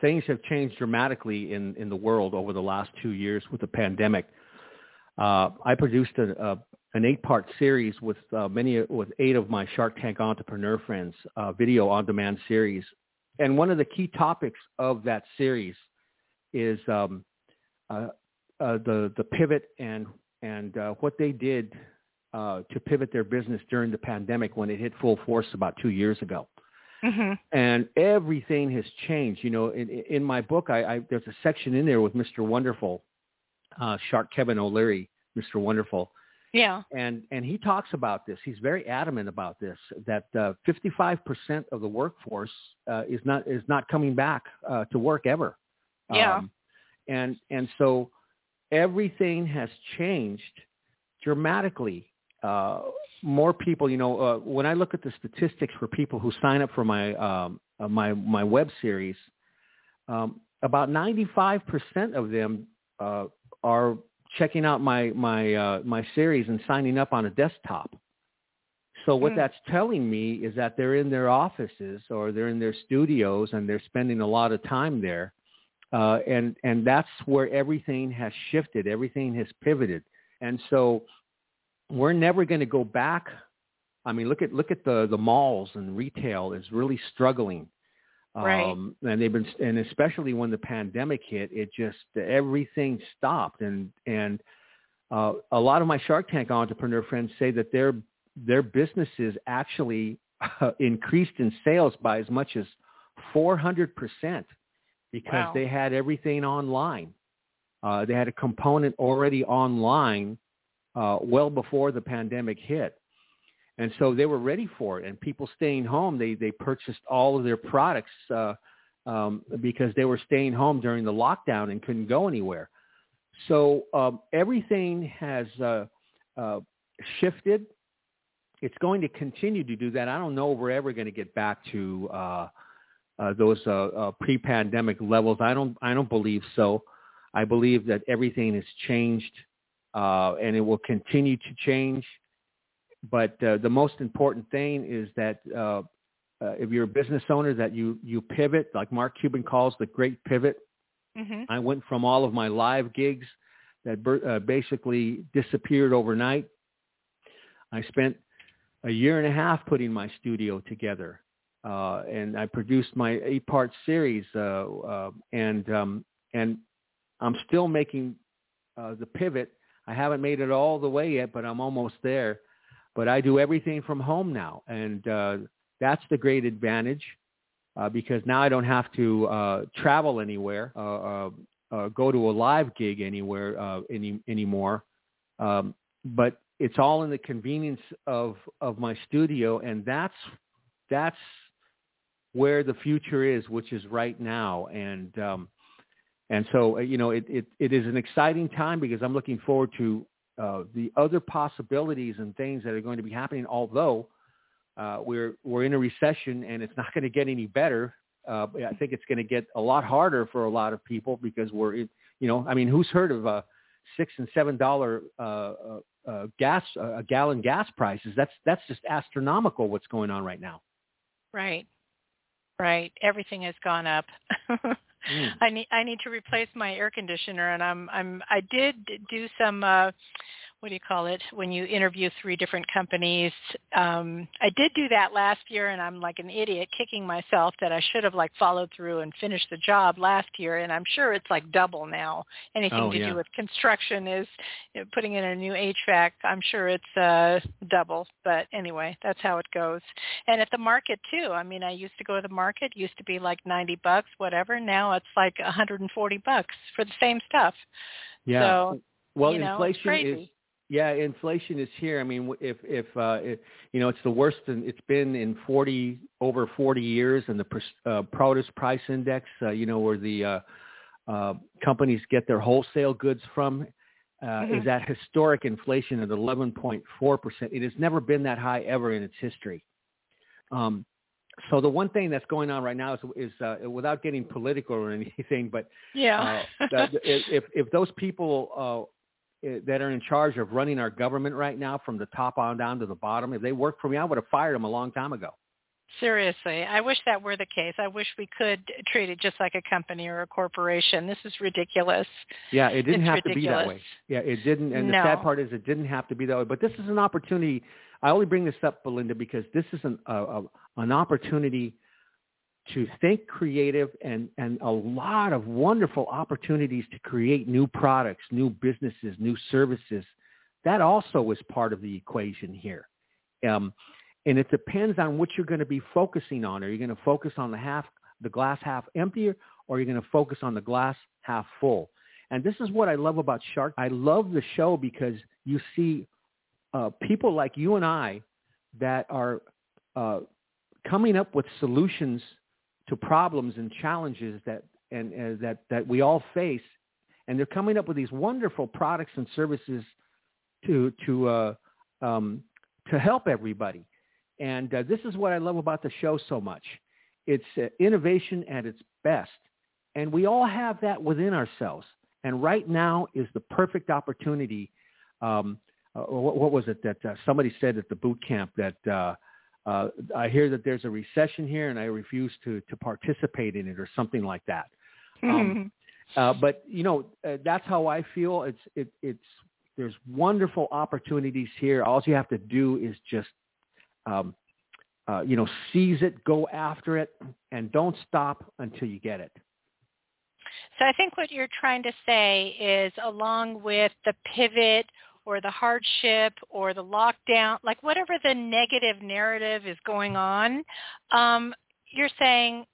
things have changed dramatically in, in the world over the last two years with the pandemic. Uh, I produced a, a an eight-part series with uh, many with eight of my Shark Tank entrepreneur friends, uh, video on-demand series. And one of the key topics of that series is um, uh, uh the the pivot and and uh, what they did uh, to pivot their business during the pandemic when it hit full force about two years ago. Mm-hmm. And everything has changed. You know, in, in my book, I, I, there's a section in there with Mr. Wonderful, Shark Kevin O'Leary, Mr. Wonderful, yeah. And and he talks about this. He's very adamant about this. That uh, 55% of the workforce uh, is not is not coming back uh, to work ever. Yeah. Um, and and so everything has changed dramatically. Uh, more people, you know, uh, when I look at the statistics for people who sign up for my um, uh, my my web series, um, about 95% of them uh, are checking out my my uh, my series and signing up on a desktop. So what Mm. that's telling me is that they're in their offices or they're in their studios and they're spending a lot of time there, uh, and and that's where everything has shifted. Everything has pivoted, and so we're never going to go back. I mean, look at look at the the malls and retail is really struggling. Right. Um, and they've been, and especially when the pandemic hit, it just everything stopped. And and uh, a lot of my Shark Tank entrepreneur friends say that their their businesses actually uh, increased in sales by as much as 400 percent because Wow. they had everything online. Uh, they had a component already online uh, well before the pandemic hit. And so they were ready for it. And people staying home, they, they purchased all of their products uh, um, because they were staying home during the lockdown and couldn't go anywhere. So um, everything has uh, uh, shifted. It's going to continue to do that. I don't know if we're ever going to get back to uh, uh, those uh, uh, pre-pandemic levels. I don't. I don't believe so. I believe that everything has changed, uh, and it will continue to change. But uh, the most important thing is that uh, uh, if you're a business owner, that you you pivot, like Mark Cuban calls the great pivot. Mhm. I went from all of my live gigs that ber- uh, basically disappeared overnight. I spent a year and a half putting my studio together, uh, and I produced my eight-part series, uh, uh, and um, and I'm still making uh, the pivot. I haven't made it all the way yet, but I'm almost there. But I do everything from home now, and uh, that's the great advantage uh, because now I don't have to uh, travel anywhere, uh, uh, uh, go to a live gig anywhere uh, any anymore. Um, but it's all in the convenience of of my studio, and that's that's where the future is, which is right now. And um, and so uh, you know, it, it it is an exciting time because I'm looking forward to uh, the other possibilities and things that are going to be happening. Although uh, we're we're in a recession and it's not going to get any better. Uh, I think it's going to get a lot harder for a lot of people because we're, you know, I mean, who's heard of uh, six and seven dollar uh, uh, uh, gas uh, a gallon gas prices? That's that's just astronomical. What's going on right now? Right. Right. Everything has gone up. Mm. I need I need to replace my air conditioner and I'm I'm I did do some uh what do you call it when you interview three different companies. Um i did do that last year and i'm like an idiot kicking myself that i should have like followed through and finished the job last year and i'm sure it's like double now. Anything Oh, to yeah. do with construction is you know, putting in a new hvac i'm sure it's uh double. But anyway that's how it goes. And at the market too. I mean i used to go to the market used to be like 90 bucks whatever. Now it's like 140 bucks for the same stuff. Yeah. So, well, you know, inflation is. Yeah, inflation is here. I mean, if if uh, it, you know, it's the worst in, it's been in 40 over 40 years, and the uh, produce price index, uh, you know, where the uh, uh, companies get their wholesale goods from, uh, Mhm. is at historic inflation at 11.4 percent. It has never been that high ever in its history. Um, so the one thing that's going on right now is, is uh, without getting political or anything, but yeah uh, if if those people uh, Uh, that are in charge of running our government right now, from the top on down to the bottom, if they worked for me, I would have fired them a long time ago. Seriously, I wish that were the case. I wish we could treat it just like a company or a corporation. This is ridiculous. Yeah, it didn't It's have to be that way. Yeah, it didn't. And the sad part is, it didn't have to be that way. But this is an opportunity. I only bring this up, Belinda, because this is an a, a, an opportunity to think creative and and a lot of wonderful opportunities to create new products, new businesses, new services. That also is part of the equation here. Um, and it depends on what you're going to be focusing on. Are you going to focus on the half, the glass half empty, or are you going to focus on the glass half full? And this is what I love about Shark. I love the show because you see uh, people like you and I that are uh, coming up with solutions to problems and challenges that and uh, that that we all face, and they're coming up with these wonderful products and services to to uh, um, to help everybody. And uh, this is what I love about the show so much. It's uh, innovation at its best, and we all have that within ourselves. And right now is the perfect opportunity. Um, uh, what, what was it that uh, somebody said at the boot camp that uh, I hear that there's a recession here and I refuse to to participate in it or something like that. Um, uh, but you know uh, that's how I feel. It's it, it's there's wonderful opportunities here. All you have to do is just um, uh, you know seize it, go after it, and don't stop until you get it. So I think what you're trying to say is along with the pivot or the hardship or the lockdown, like whatever the negative narrative is going on, um, you're saying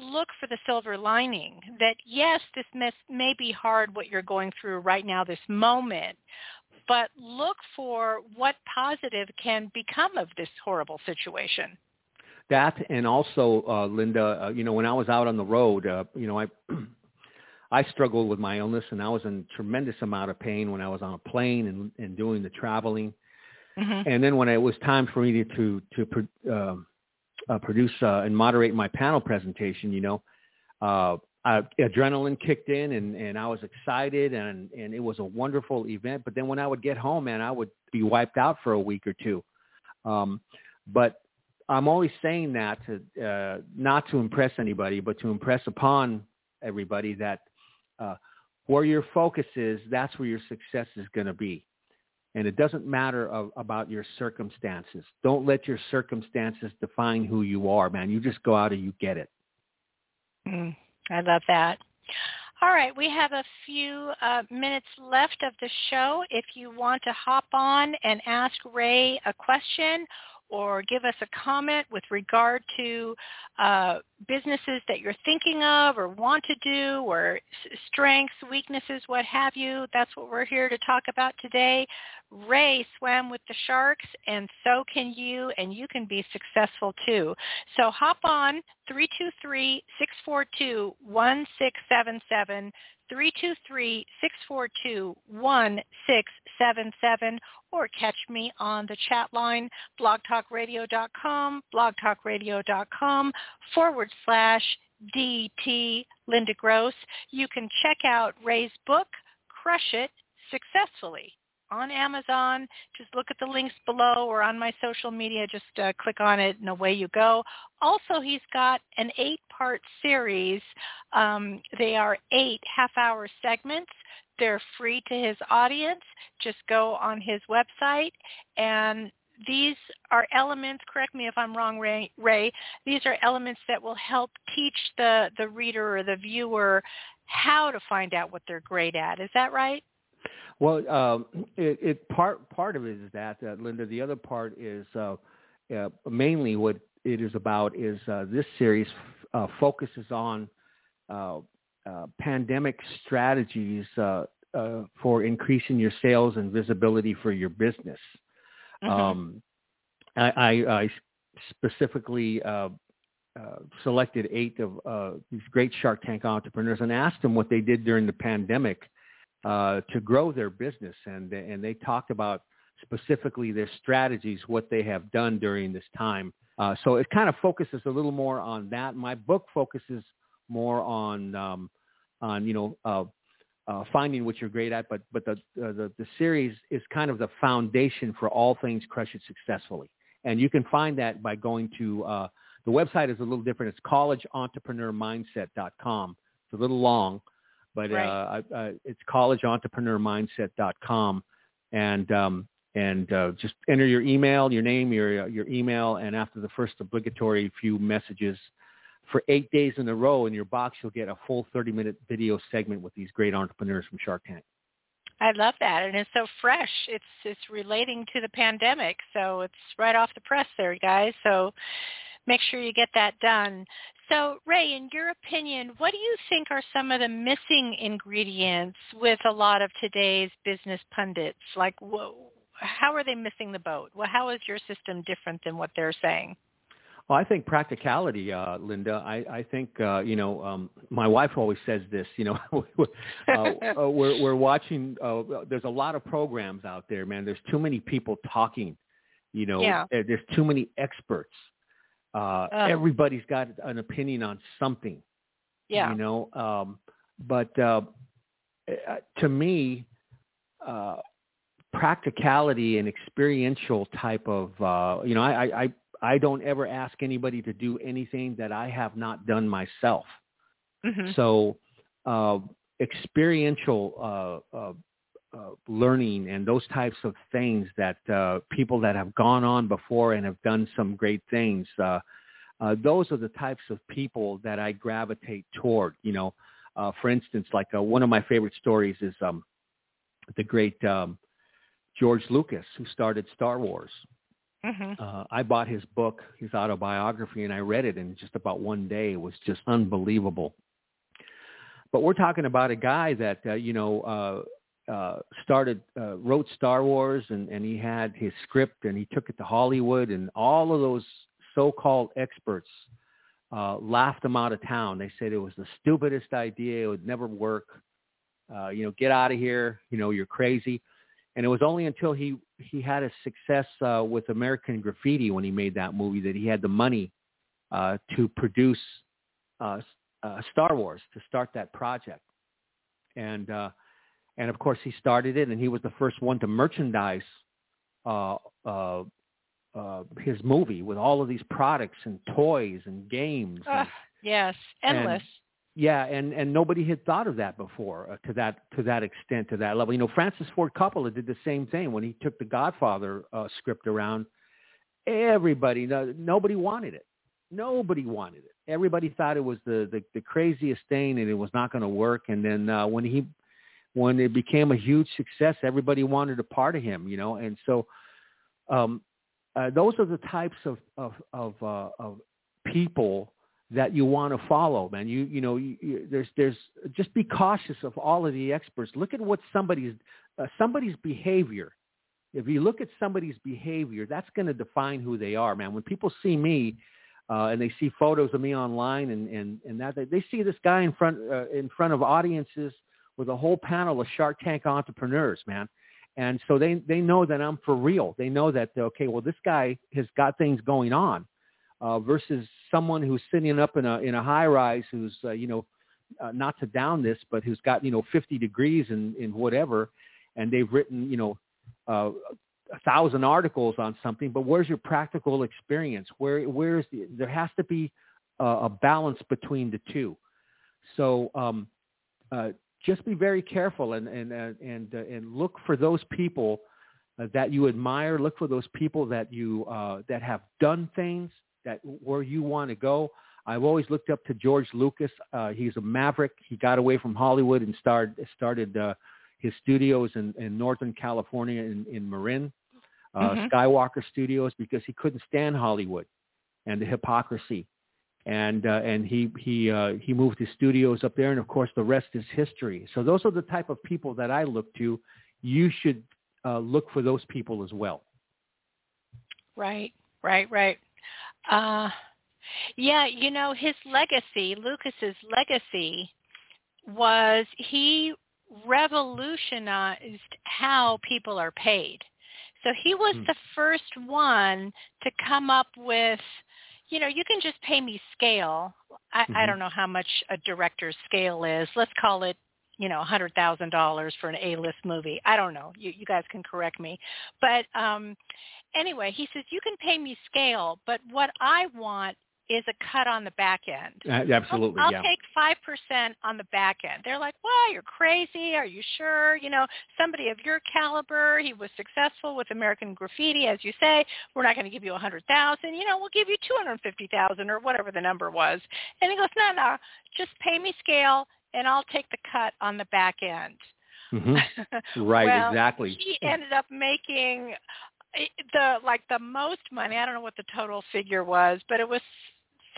look for the silver lining that yes, this may, may be hard what you're going through right now, this moment, but look for what positive can become of this horrible situation. That and also, uh, Linda, uh, you know, when I was out on the road, uh, you know, I I struggled with my illness, and I was in tremendous amount of pain when I was on a plane and, and doing the traveling. Mm-hmm. And then when it was time for me to to, to um, uh, produce uh, and moderate my panel presentation, you know, uh, uh, adrenaline kicked in, and, and I was excited, and and it was a wonderful event. But then when I would get home, man, I would be wiped out for a week or two. Um, but I'm always saying that to uh, not to impress anybody, but to impress upon everybody that uh, where your focus is, that's where your success is going to be. And it doesn't matter of, about your circumstances. Don't let your circumstances define who you are, man. You just go out and you get it. Mm, I love that. All right, we have a few uh, minutes left of the show. If you want to hop on and ask Rey a question or give us a comment with regard to uh, businesses that you're thinking of or want to do or strengths, weaknesses, what have you, that's what we're here to talk about today. Rey swam with the sharks and so can you and you can be successful too. So hop on 323-642-1677 323-642-1677 or catch me on the chat line blogtalkradio.com blogtalkradio.com forward slash DT Linda Gross. You can check out Rey's book, Crush It Successfully on Amazon. Just look at the links below or on my social media. Just uh, click on it and away you go. Also, he's got an eight two-part series. Um, they are eight half-hour segments. They're free to his audience. Just go on his website and these are elements, correct me if I'm wrong, Rey, Rey, these are elements that will help teach the, the reader or the viewer how to find out what they're great at. Is that right? Well, um, it, it part part of it is that, uh, Linda. The other part is uh, uh, mainly what it is about is uh, this series uh, focuses on uh, pandemic strategies for increasing your sales and visibility for your business. Mm-hmm. Um, I, I, I, specifically selected eight of these great Shark Tank entrepreneurs and asked them what they did during the pandemic uh, to grow their business, and and they talked about specifically their strategies, what they have done during this time. Uh, so it kind of focuses a little more on that. My book focuses more on um, on you know uh, uh, finding what you're great at, but but the, uh, the the series is kind of the foundation for all things crush it successfully, and you can find that by going to uh, the website is a little different. It's collegeentrepreneurmindset.com. It's a little long, but right. uh, uh, it's collegeentrepreneurmindset.com, and um, and uh, just enter your email, your name, your your email, and after the first obligatory few messages, for eight days in a row in your box, you'll get a full 30-minute video segment with these great entrepreneurs from Shark Tank. I love that, and it's so fresh. It's it's relating to the pandemic, so it's right off the press there, guys. So make sure you get that done. So, Rey, in your opinion, what do you think are some of the missing ingredients with a lot of today's business pundits? Like, whoa, how are they missing the boat? Well, how is your system different than what they're saying? Well, I think practicality, uh, Linda. I, I think uh, you know. Um, my wife always says this. You know, uh, we're we're watching. Uh, there's a lot of programs out there, man. There's too many people talking. You know, yeah. there's too many experts. Uh, oh. Everybody's got an opinion on something. Yeah. You know, um, but uh, uh, to me, uh, practicality and experiential type of, uh, you know, I, I, I don't ever ask anybody to do anything that I have not done myself. Mm-hmm. So, uh, experiential uh, uh, uh, learning and those types of things that uh, people that have gone on before and have done some great things. Uh, uh, those are the types of people that I gravitate toward. You know, uh, for instance, like uh, one of my favorite stories is um, the great um, George Lucas, who started Star Wars. Mm-hmm. Uh, I bought his book, his autobiography, and I read it in just about one day. It was just unbelievable. But we're talking about a guy that uh, you know uh, started uh, wrote Star Wars and, and he had his script and he took it to Hollywood and all of those so-called experts uh, laughed him out of town. They said it was the stupidest idea. It would never work. Uh, you know, get out of here. You know, you're crazy. And it was only until he he had a success uh, with American Graffiti when he made that movie that he had the money uh, to produce uh, uh, Star Wars to start that project. And uh, and of course he started it, and he was the first one to merchandise uh, uh, uh, his movie with all of these products and toys and games. Uh, yes, endless. And, yeah, and and nobody had thought of that before uh, to that to that extent to that level. You know, Francis Ford Coppola did the same thing when he took the Godfather uh, script around. Everybody, no, nobody wanted it. Nobody wanted it. Everybody thought it was the the, the craziest thing and it was not going to work. And then uh, when he when it became a huge success, everybody wanted a part of him, you know, and so um, uh, those are the types of of of, uh, of people that you want to follow, man. You you know, you, you, there's there's just be cautious of all of the experts. Look at what somebody's uh, somebody's behavior. If you look at somebody's behavior, that's going to define who they are, man. When people see me. Uh, and they see photos of me online, and and and that they, see this guy in front uh, in front of audiences with a whole panel of Shark Tank entrepreneurs, man. And so they they know that I'm for real. They know that okay, well this guy has got things going on, uh, versus someone who's sitting up in a in a high rise who's uh, you know uh, not to down this, but who's got you know 50 degrees in in whatever, and they've written you know uh, a thousand articles on something. But where's your practical experience? Where where's the there has to be a, a balance between the two. So um, uh, just be very careful and and uh, and uh, and look for those people uh, that you admire. Look for those people that you uh, that have done things that where you want to go. I've always looked up to George Lucas. Uh, he's a maverick. He got away from Hollywood and started started uh, his studios in, in Northern California in, in Marin, uh, mm-hmm. Skywalker Studios, because he couldn't stand Hollywood and the hypocrisy. And uh, and he he uh, he moved his studios up there, and of course the rest is history. So those are the type of people that I look to. You should uh, look for those people as well. Right, right, right. Uh, yeah, you know his legacy, Lucas's legacy, was he revolutionized how people are paid. So he was mm. the first one to come up with, you know, you can just pay me scale. I, mm-hmm. I don't know how much a director's scale is. Let's call it, you know, a hundred thousand dollars for an A-list movie. I don't know. You, you guys can correct me. But um, anyway, he says you can pay me scale, but what I want is a cut on the back end. Uh, absolutely, I'll, I'll yeah. take five percent on the back end. They're like, "Well, you're crazy. Are you sure? You know, somebody of your caliber. He was successful with American Graffiti, as you say. We're not going to give you a hundred thousand. You know, we'll give you two hundred fifty thousand or whatever the number was." And he goes, "No, no, just pay me scale, and I'll take the cut on the back end." Mm-hmm. Right, well, exactly. He ended up making eh, the like the most money. I don't know what the total figure was, but it was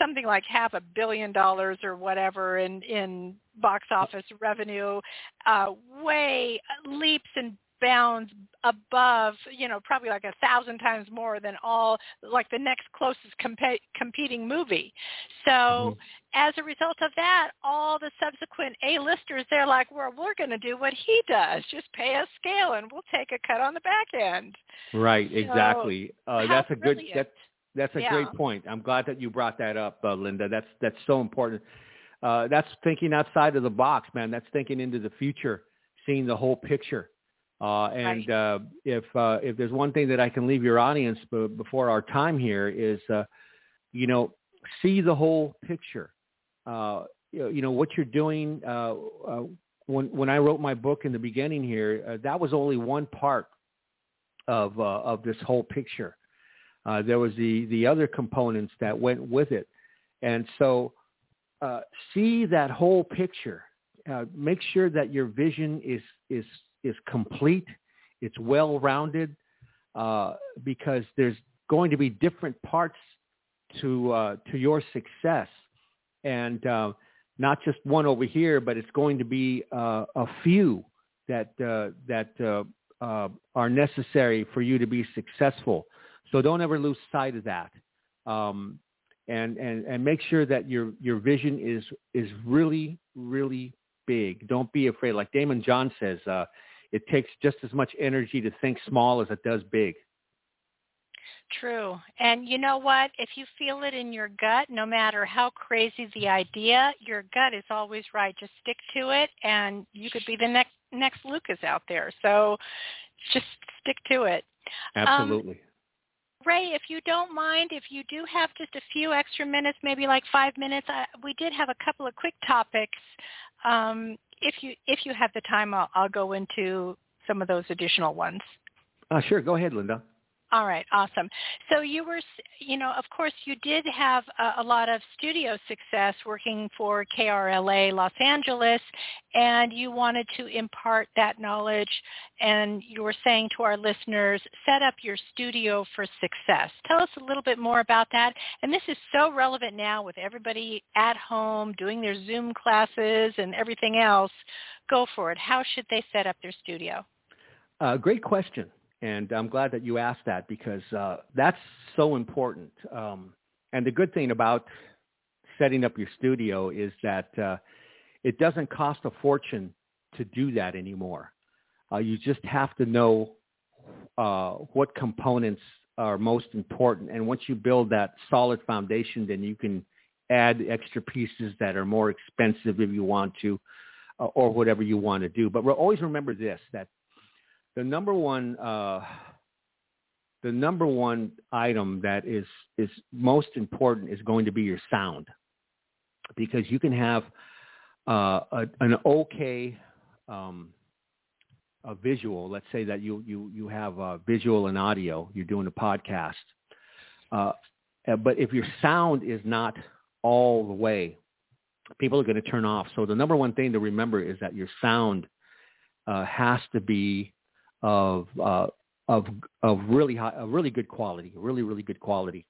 something like half a billion dollars or whatever in in box office revenue, uh, way leaps and bounds above, you know, probably like a thousand times more than all like the next closest comp- competing movie. So mm-hmm. as a result of that, all the subsequent A-listers, they're like, well, we're going to do what he does, just pay us scale and we'll take a cut on the back end. Right, exactly. Uh, that's a good, that's, that's a yeah. great point. I'm glad that you brought that up, uh, Linda. That's that's so important. Uh, that's thinking outside of the box, man. That's thinking into the future, seeing the whole picture. Uh, and right. uh, if uh, if there's one thing that I can leave your audience b- before our time here is, uh, you know, see the whole picture. Uh, you, know, you know what you're doing. Uh, uh, when when I wrote my book in the beginning here, uh, that was only one part of uh, of this whole picture. Uh, there was the the other components that went with it, and so uh, see that whole picture. Uh, make sure that your vision is is is complete. It's well rounded uh, because there's going to be different parts to uh, to your success, and uh, not just one over here, but it's going to be a few that that are necessary for you to be successful. So don't ever lose sight of that. Um, and, and, and make sure that your, your vision is, is really, really big. Don't be afraid. Like Daymond John says, uh, it takes just as much energy to think small as it does big. True. And you know what? If you feel it in your gut, no matter how crazy the idea, your gut is always right. Just stick to it and you could be the next next Lucas out there. So just stick to it. Absolutely. Um, Rey, if you don't mind, if you do have just a few extra minutes, maybe like five minutes, I, we did have a couple of quick topics. Um, if you if you have the time, I'll, I'll go into some of those additional ones. Uh, sure, go ahead, Linda. All right, awesome. So you were, you know, of course, you did have a, a, lot of studio success working for KRLA Los Angeles, and you wanted to impart that knowledge. And you were saying to our listeners, set up your studio for success. Tell us a little bit more about that. And this is so relevant now with everybody at home doing their Zoom classes and everything else. Go for it. How should they set up their studio? Uh, great question. And I'm glad that you asked that because uh, that's so important. Um, and the good thing about setting up your studio is that uh, it doesn't cost a fortune to do that anymore. Uh, you just have to know uh, what components are most important. And once you build that solid foundation, then you can add extra pieces that are more expensive if you want to, uh, or whatever you want to do. But always remember this, that the number one uh, the number one item that is is most important is going to be your sound. because you can have uh, a, an okay um, a visual. Let's say that you you you have uh, visual and audio. You're doing a podcast, uh, but if your sound is not all the way, people are going to turn off. So the number one thing to remember is that your sound uh, has to be of uh, of of really high, a really good quality, really really good quality.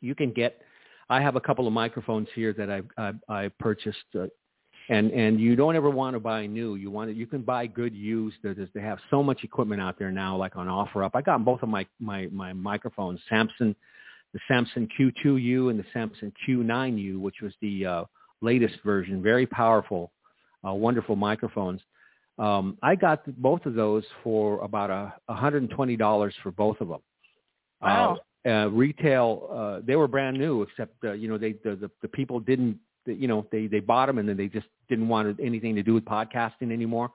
You can get. I have a couple of microphones here that I've, I, I purchased, uh, and and you don't ever want to buy new. You want to, you can buy good used. There's, they have so much equipment out there now, like on OfferUp. I got both of my my my microphones, Samson, the Samson Q2U and the Samson Q9U, which was the uh, latest version. Very powerful, uh, wonderful microphones. Um, I got both of those for about a $120 for both of them. Wow. Uh, uh, retail, uh, they were brand new, except uh, you know they the, the the people didn't you know they they bought them and then they just didn't want anything to do with podcasting anymore.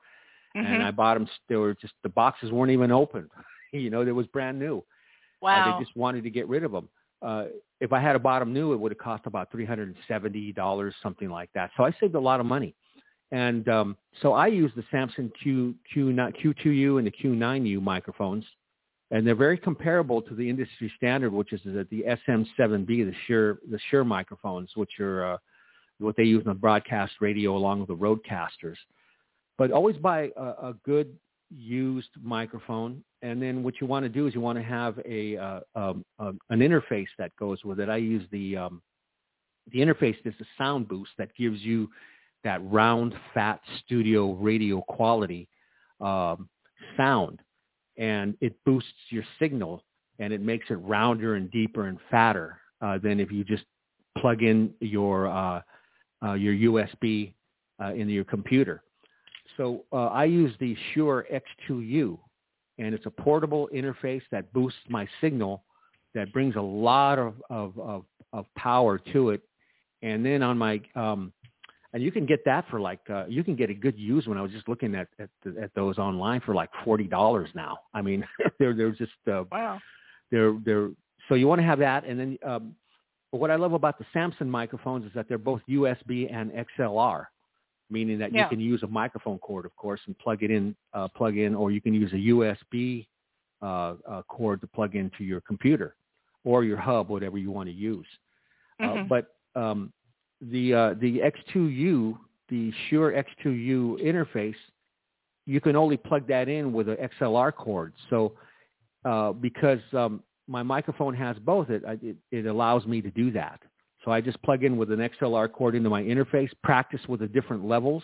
Mm-hmm. And I bought them. They were just the boxes weren't even open. you know, they was brand new. Wow. Uh, they just wanted to get rid of them. Uh, if I had a bottom new, it would have cost about three hundred and seventy dollars, something like that. So I saved a lot of money. And um, so I use the Samson Q Q Q2U and the Q9U microphones, and they're very comparable to the industry standard, which is the, the SM7B, the Shure the Shure microphones, which are uh, what they use on broadcast radio along with the RodeCasters. But always buy a, a good used microphone, and then what you want to do is you want to have a, uh, um, um, an interface that goes with it. I use the um, the interface is a sound boost that gives you that round, fat studio radio quality um, sound, and it boosts your signal and it makes it rounder and deeper and fatter uh, than if you just plug in your uh, uh, your USB uh, into your computer. So uh, I use the Shure X2U, and it's a portable interface that boosts my signal, that brings a lot of of, of, of power to it. And then on my um, and you can get that for like uh, you can get a good used one. I was just looking at at, at those online for like forty dollars now. I mean, they're they're just uh, wow. They're they're so you want to have that, and then um, what I love about the Samson microphones is that they're both USB and XLR, meaning that Yeah. you can use a microphone cord, of course, and plug it in, uh, plug in, or you can use a USB uh, uh, cord to plug into your computer or your hub, whatever you want to use. Uh, Mhm. but um, the uh, the X2U, the Shure X2U interface, you can only plug that in with an XLR cord. So uh, because um, my microphone has both, it, it it allows me to do that. So I just plug in with an XLR cord into my interface, practice with the different levels,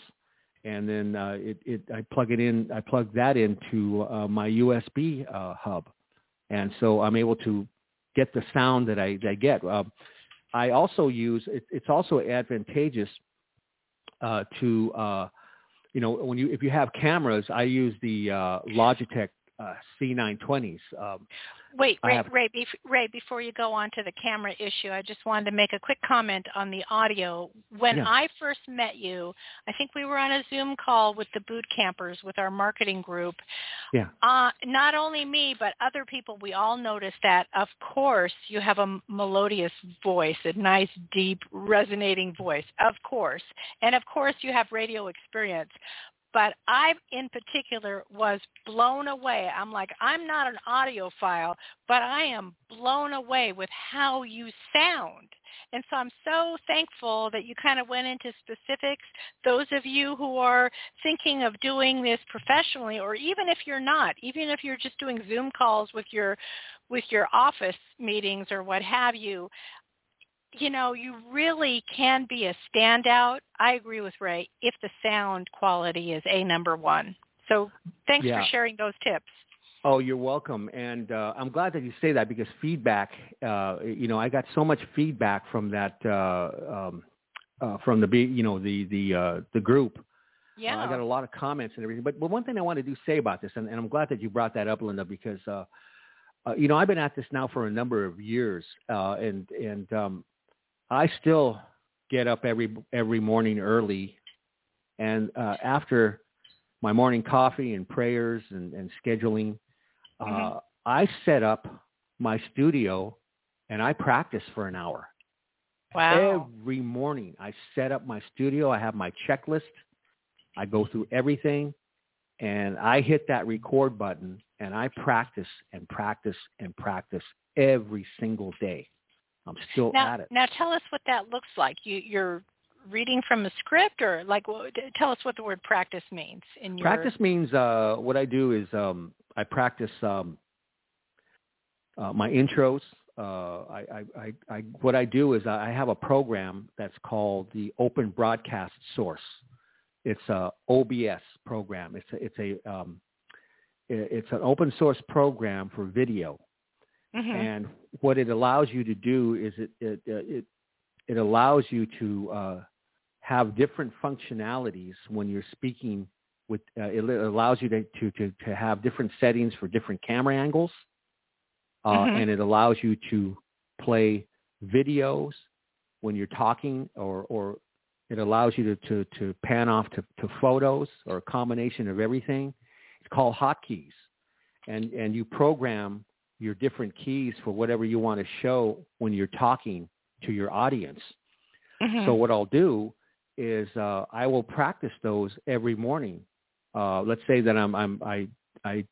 and then uh, it, it I plug it in. I plug that into uh, my USB uh, hub, and so I'm able to get the sound that I, that I get. Uh, I also use it, it's also advantageous uh, to uh, you know when you if you have cameras, I use the uh, Logitech uh, C920s. Um, Wait, Rey, Rey, Rey, before you go on to the camera issue, I just wanted to make a quick comment on the audio. When Yeah. I first met you, I think we were on a Zoom call with the boot campers with our marketing group. Yeah. Uh, not only me, but other people, we all noticed that, of course, you have a melodious voice, a nice, deep, resonating voice, of course. And of course, you have radio experience but I in particular was blown away. I'm like, I'm not an audiophile, but I am blown away with how you sound. And so I'm so thankful that you kind of went into specifics. Those of you who are thinking of doing this professionally, or even if you're not, even if you're just doing Zoom calls with your with your office meetings or what have you, you know, you really can be a standout. I agree with Rey if the sound quality is a number one. So thanks Yeah. for sharing those tips. Oh, you're welcome, and uh, I'm glad that you say that because feedback. Uh, you know, I got so much feedback from that uh, um, uh, from the you know the the uh, the group. Yeah. Uh, I got a lot of comments and everything. But but one thing I want to do say about this, and, and I'm glad that you brought that up, Linda, because uh, uh, you know I've been at this now for a number of years, uh, and and um, I still get up every every morning early, and uh, after my morning coffee and prayers and, and scheduling, uh, Mhm. I set up my studio and I practice for an hour. Wow. Every morning I set up my studio. I have my checklist. I go through everything and I hit that record button and I practice and practice and practice every single day. I'm still now, at it. Now tell us what that looks like. You, you're reading from a script or like tell us what the word practice means in your practice means uh what i do is um i practice um uh, my intros uh I, I i i what i do is i have a program that's called the open broadcast source it's a obs program it's a it's a um it's an open source program for video mm-hmm. and what it allows you to do is it it it it allows you to uh, have different functionalities when you're speaking with uh, it allows you to, to, to, to, have different settings for different camera angles uh, mm-hmm. and it allows you to play videos when you're talking or, or it allows you to, to, to pan off to, to photos or a combination of everything. It's called hotkeys. And, and you program your different keys for whatever you want to show when you're talking to your audience. Mm-hmm. So what I'll do is uh, I will practice those every morning. Uh, let's say that I'm, I'm I I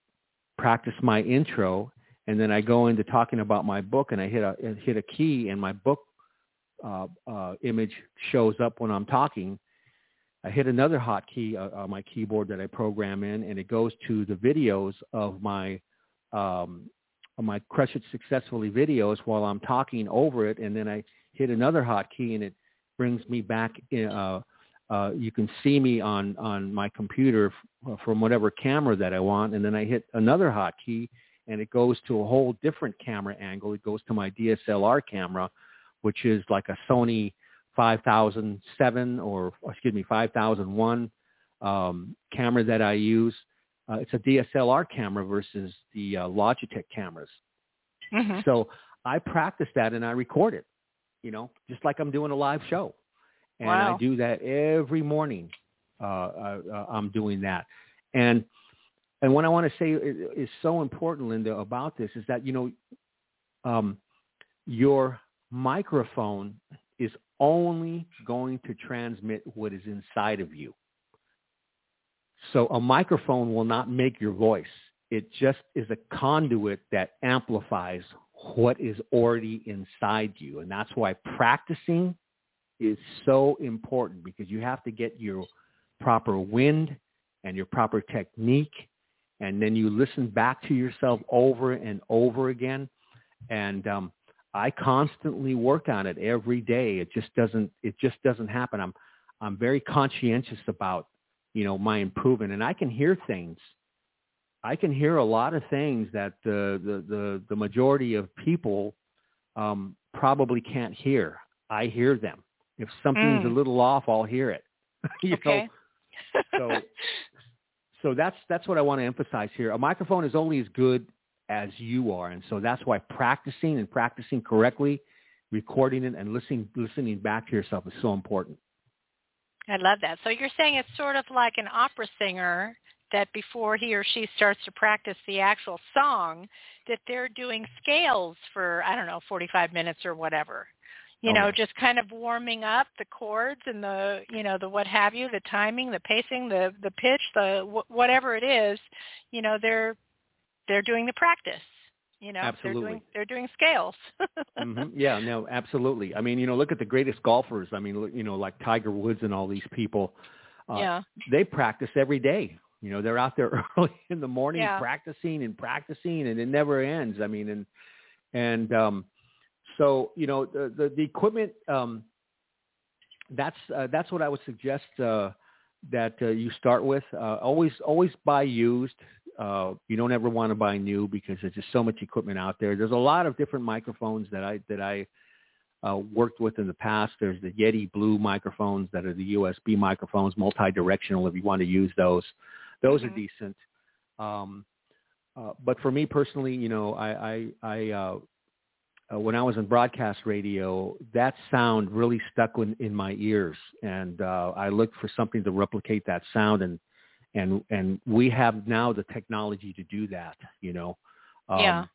practice my intro and then I go into talking about my book and I hit a hit a key and my book uh, uh, image shows up when I'm talking. I hit another hotkey uh, on my keyboard that I program in, and it goes to the videos of my um, my Crush It Successfully videos while I'm talking over it, and then I hit another hotkey and it brings me back. In, uh, uh, you can see me on on my computer f- from whatever camera that I want, and then I hit another hotkey, and it goes to a whole different camera angle. It goes to my DSLR camera, which is like a Sony 5007 or excuse me 5001 um, camera that I use. Uh, it's a DSLR camera versus the uh, Logitech cameras. Mm-hmm. So I practice that and I record it you know, just like I'm doing a live show. And wow. I do that every morning. Uh, uh, uh, I'm doing that. And and what I want to say is so important, Linda, about this is that you know, um, your microphone is only going to transmit what is inside of you. So a microphone will not make your voice. It just is a conduit that amplifies what is already inside you. And that's why practicing is so important because you have to get your proper wind and your proper technique. And then you listen back to yourself over and over again. And um, I constantly work on it every day. It just doesn't, it just doesn't happen. I'm, I'm very conscientious about, you know, my improvement and I can hear things I can hear a lot of things that the the the, the majority of people um, probably can't hear. I hear them. If something's mm. a little off, I'll hear it. you okay. know. So so that's that's what I want to emphasize here. A microphone is only as good as you are, and so that's why practicing and practicing correctly, recording it, and listening listening back to yourself is so important. I love that. So you're saying it's sort of like an opera singer that before he or she starts to practice the actual song, that they're doing scales for, I don't know, 45 minutes or whatever. You know, just kind of warming up the chords and the, you know, the what have you, the timing, the pacing, the the pitch, the wh- whatever it is, you know, they're they're doing the practice. You know, absolutely. they're doing they're doing scales. mm-hmm. Yeah, no, absolutely. I mean, you know, look at the greatest golfers. I mean, you know, like Tiger Woods and all these people. Uh, yeah. They practice every day. You know, they're out there early in the morning yeah. practicing and practicing, and it never ends. I mean, and and um, so you know, the the, the equipment. Um, that's uh, that's what I would suggest uh, that uh, you start with. Uh, always always buy used. Uh, you don't ever want to buy new because there's just so much equipment out there. There's a lot of different microphones that I that I uh, worked with in the past. There's the Yeti Blue microphones that are the USB microphones, multi-directional if you want to use those. Those mm-hmm. are decent. Um, uh, but for me personally, you know, I, I, I uh, uh, when I was in broadcast radio, that sound really stuck in, in my ears, and uh, I looked for something to replicate that sound, and and and we have now the technology to do that. You know. Um, yeah.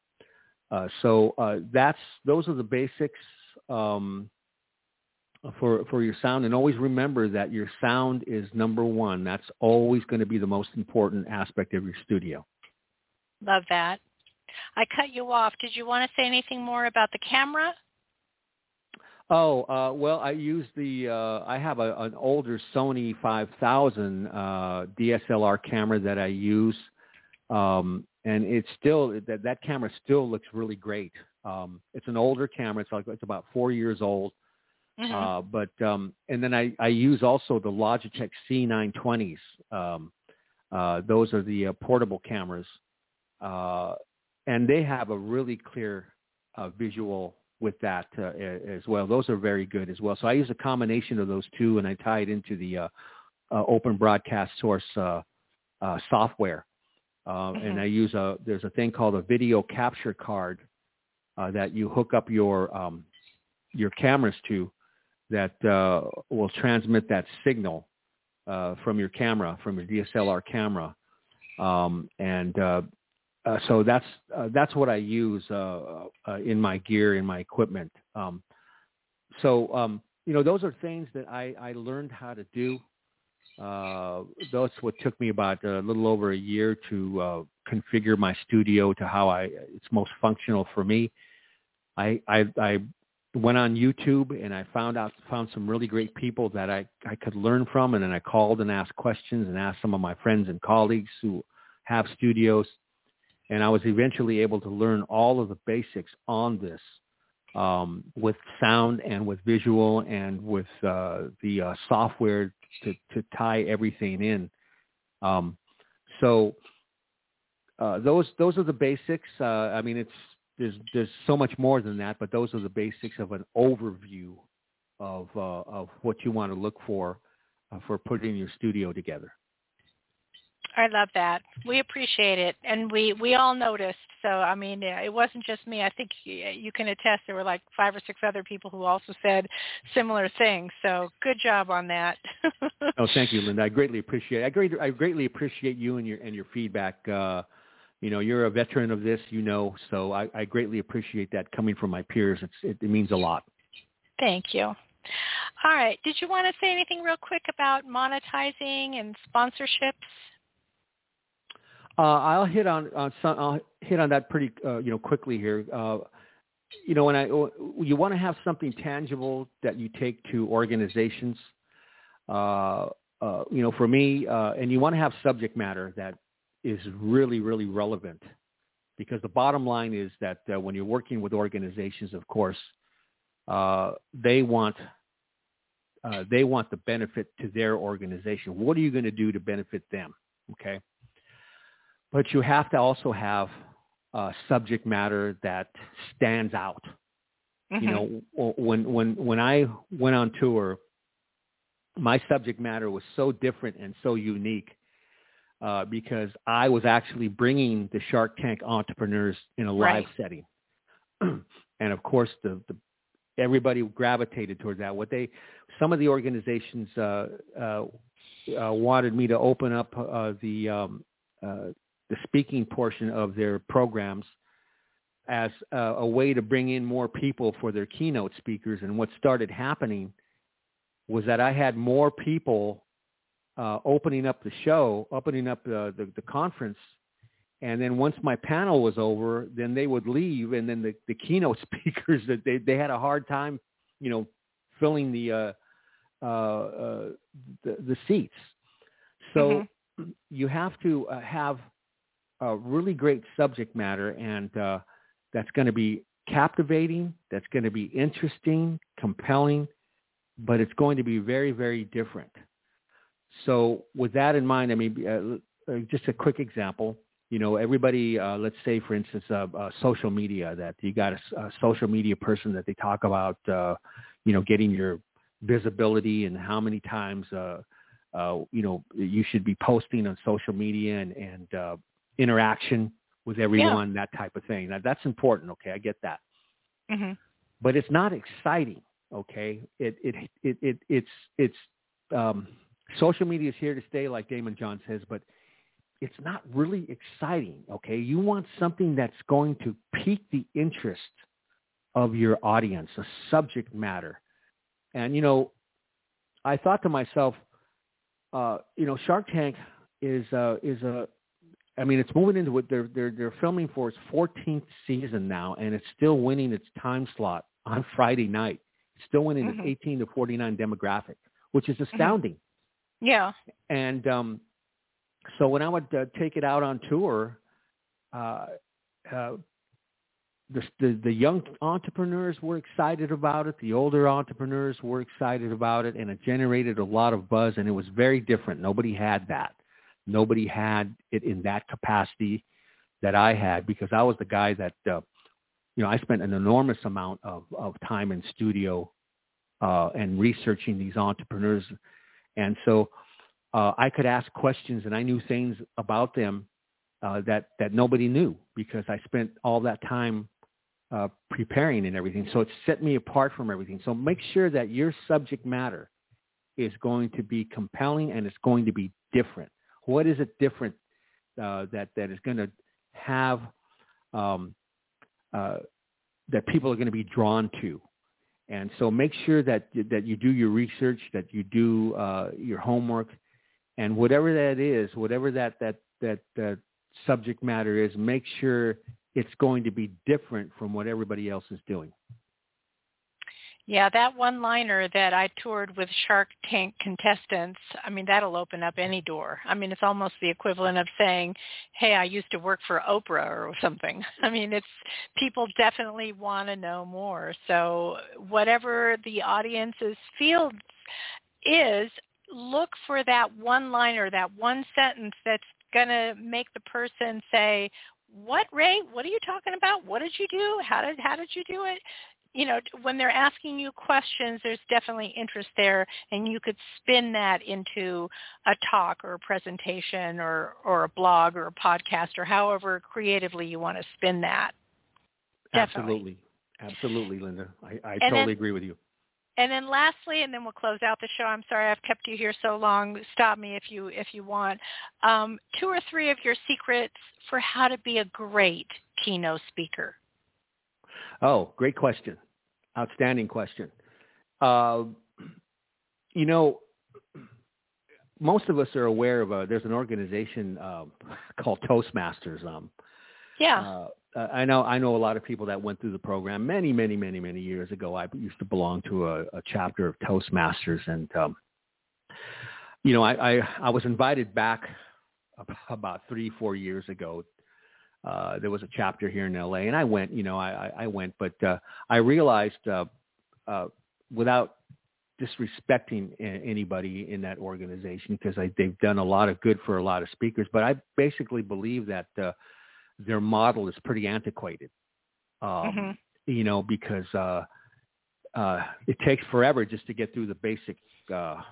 Uh, so uh, that's those are the basics. Um, for for your sound and always remember that your sound is number one that's always going to be the most important aspect of your studio love that i cut you off did you want to say anything more about the camera oh uh well i use the uh i have a, an older sony 5000 uh dslr camera that i use um and it's still that that camera still looks really great um it's an older camera it's like it's about four years old Mm-hmm. Uh, but um, and then I, I use also the Logitech C920s. Um, uh, those are the uh, portable cameras, uh, and they have a really clear uh, visual with that uh, as well. Those are very good as well. So I use a combination of those two, and I tie it into the uh, uh, Open Broadcast Source uh, uh, software. Uh, mm-hmm. And I use a there's a thing called a video capture card uh, that you hook up your um, your cameras to, that uh, will transmit that signal uh, from your camera, from your DSLR camera, um, and uh, so that's uh, that's what I use uh, uh, in my gear, in my equipment. Um, so um, you know, those are things that I, I learned how to do. Uh, that's what took me about a little over a year to uh, configure my studio to how I it's most functional for me. I, I, I went on YouTube and I found out found some really great people that I, I could learn from and then I called and asked questions and asked some of my friends and colleagues who have studios and I was eventually able to learn all of the basics on this um, with sound and with visual and with uh, the uh, software to, to tie everything in. Um, so uh, those those are the basics. Uh, I mean, it's there's there's so much more than that, but those are the basics of an overview of uh, of what you want to look for uh, for putting your studio together. I love that. We appreciate it, and we we all noticed. So I mean, it wasn't just me. I think you can attest. There were like five or six other people who also said similar things. So good job on that. oh, thank you, Linda. I greatly appreciate. It. I great. I greatly appreciate you and your and your feedback. Uh, you know, you're a veteran of this, you know, so I, I greatly appreciate that coming from my peers. It's, it, it means a lot. Thank you. All right. Did you want to say anything real quick about monetizing and sponsorships? Uh, I'll hit on, on some, I'll hit on that pretty uh, you know quickly here. Uh, you know, when I you want to have something tangible that you take to organizations. Uh, uh, you know, for me, uh, and you want to have subject matter that is really, really relevant because the bottom line is that when you're working with organizations, of course, they want they want the benefit to their organization. What are you going to do to benefit them? Okay, but you have to also have uh, subject matter that stands out. Mm-hmm. You know, when when when I went on tour, my subject matter was so different and so unique uh, because I was actually bringing the Shark Tank entrepreneurs in a live right. setting, and of course the, the everybody gravitated towards that. What they some of the organizations uh, uh, uh, wanted me to open up uh, the um, uh, the speaking portion of their programs as uh, a way to bring in more people for their keynote speakers. And what started happening was that I had more people uh, opening up the show, opening up the, the, the conference, and then once my panel was over, then they would leave, and then the, the keynote speakers that they they had a hard time, you know, filling the uh, uh, uh, the, the seats. So mm-hmm. you have to uh, have a really great subject matter, and uh, that's going to be captivating. That's going to be interesting, compelling, but it's going to be very, very different. So with that in mind, I mean, uh, uh, just a quick example. You know, everybody, uh, let's say, for instance, uh, uh, social media, that you got a, a, social media person that they talk about, uh, you know, getting your visibility and how many times, you know, you should be posting on social media and, and interaction with everyone, yeah. that type of thing. Now, that's important. Okay, I get that. Mm-hmm. But it's not exciting. Okay, it it it, it it's it's um, social media is here to stay, like Daymond John says, but it's not really exciting. Okay, you want something that's going to pique the interest of your audience, a subject matter And you know, I thought to myself, uh, you know, Shark Tank is uh, is a I mean, it's moving into what they're they're they're filming for its 14th season now, and it's still winning its time slot on Friday night. It's still winning Mhm. its 18 to 49 demographic, which is Mm-hmm. astounding. Yeah. And um, so when I would uh, take it out on tour, uh, uh, the, the the young entrepreneurs were excited about it. The older entrepreneurs were excited about it, and it generated a lot of buzz. And it was very different. Nobody had that. Nobody had it in that capacity that I had because I was the guy that uh, you know I spent an enormous amount of of time in studio uh, and researching these entrepreneurs, and so uh, I could ask questions and I knew things about them uh, that that nobody knew because I spent all that time uh, preparing and everything. So it set me apart from everything. So make sure that your subject matter is going to be compelling and it's going to be different. What is it different uh, that that is going to have um, uh, that people are going to be drawn to? And so make sure that that you do your research, that you do uh, your homework, and whatever that is, whatever that that that that subject matter is, make sure it's going to be different from what everybody else is doing. Yeah, that one liner that I toured with Shark Tank contestants, I mean, that'll open up any door. I mean, it's almost the equivalent of saying, hey, I used to work for Oprah or something. I mean, it's people definitely want to know more. So whatever the audience's field is, look for that one liner, that one sentence that's going to make the person say, what Rey? What are you talking about? What did you do? How did how did you do it? You know, when they're asking you questions, there's definitely interest there, and you could spin that into a talk or a presentation or, or a blog or a podcast or however creatively you want to spin that. Definitely. Absolutely. Absolutely, Linda. I, I And totally then- agree with you. And then lastly, and then we'll close out the show. I'm sorry I've kept you here so long. Stop me if you if you want. Um, two or three of your secrets for how to be a great keynote speaker. Oh, great question. Outstanding question. Uh, you know, most of us are aware of a, there's an organization um, called Toastmasters. Um, Yeah. uh, I know I know a lot of people that went through the program many, many, many, many years ago. I used to belong to a, a chapter of Toastmasters, and um, you know, I, I I was invited back ab- about three, four years ago. Uh, there was a chapter here in LA, and I went. You know, I I, I went, but uh, I realized uh, uh, without disrespecting anybody in that organization because they've done a lot of good for a lot of speakers, but I basically believe that. Uh, their model is pretty antiquated. Um, Mhm. You know, because uh, uh, it takes forever just to get through the basic uh,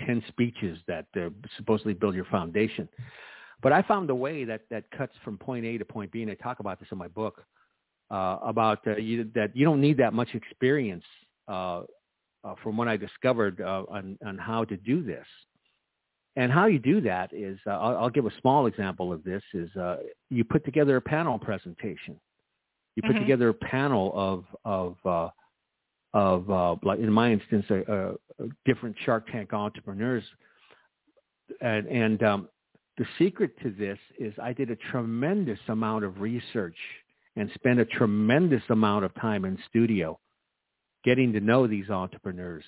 ten speeches that uh, supposedly build your foundation. But I found a way that that cuts from point A to point B, and I talk about this in my book uh, about uh, you, that you don't need that much experience. Uh, uh, from what I discovered uh, on on how to do this. And how you do that is, uh, I'll, I'll give a small example of this, is uh, you put together a panel presentation. You put Mhm. together a panel of, of, uh, of uh, like in my instance, different Shark Tank entrepreneurs. And, and um, the secret to this is I did a tremendous amount of research and spent a tremendous amount of time in studio getting to know these entrepreneurs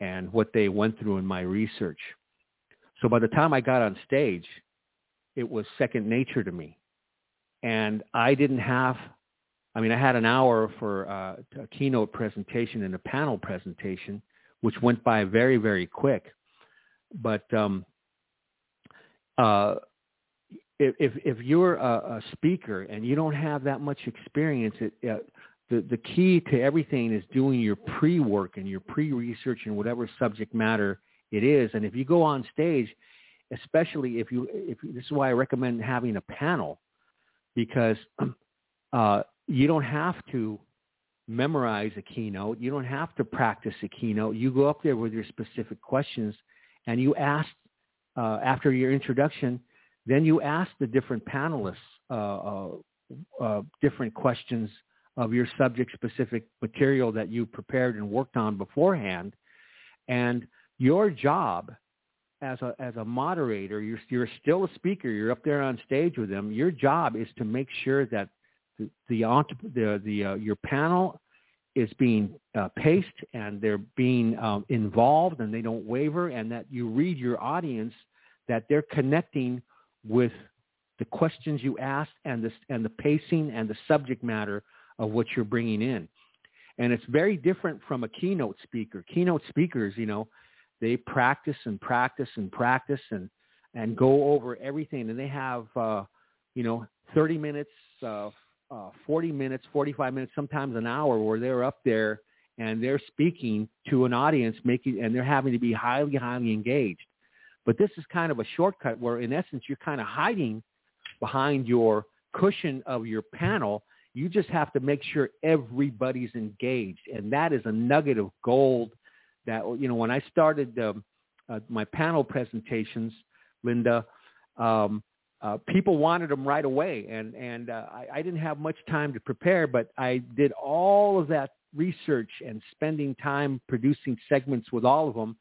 and what they went through in my research. So by the time I got on stage, it was second nature to me. And I didn't have, I mean, I had an hour for uh, a keynote presentation and a panel presentation, which went by very, very quick. But um, uh, if, if, you're a, a speaker and you don't have that much experience, it, uh, the, the key to everything is doing your pre-work and your pre-research and whatever subject matter it is. And if you go on stage, especially if you, if this is why I recommend having a panel, because uh, you don't have to memorize a keynote. You don't have to practice a keynote. You go up there with your specific questions, and you ask uh, after your introduction. Then you ask the different panelists uh, uh, uh, different questions of your subject specific material that you prepared and worked on beforehand. And your job as a as a moderator, you're you're still a speaker. You're up there on stage with them. Your job is to make sure that the the the, the uh, your panel is being uh, paced and they're being um, involved and they don't waver, and that you read your audience that they're connecting with the questions you asked and the and the pacing and the subject matter of what you're bringing in. And it's very different from a keynote speaker. Keynote speakers, you know, they practice and practice and practice and and go over everything and they have uh you know 30 minutes uh, uh 40 minutes 45 minutes sometimes an hour where they're up there and they're speaking to an audience making and they're having to be highly highly engaged but this is kind of a shortcut where in essence you're kind of hiding behind your cushion of your panel. You just have to make sure everybody's engaged. And that is a nugget of gold that you know when I started um, uh, my panel presentations, Linda, um, uh, people wanted them right away, and and uh, I, I didn't have much time to prepare, but I did all of that research and spending time producing segments with all of them.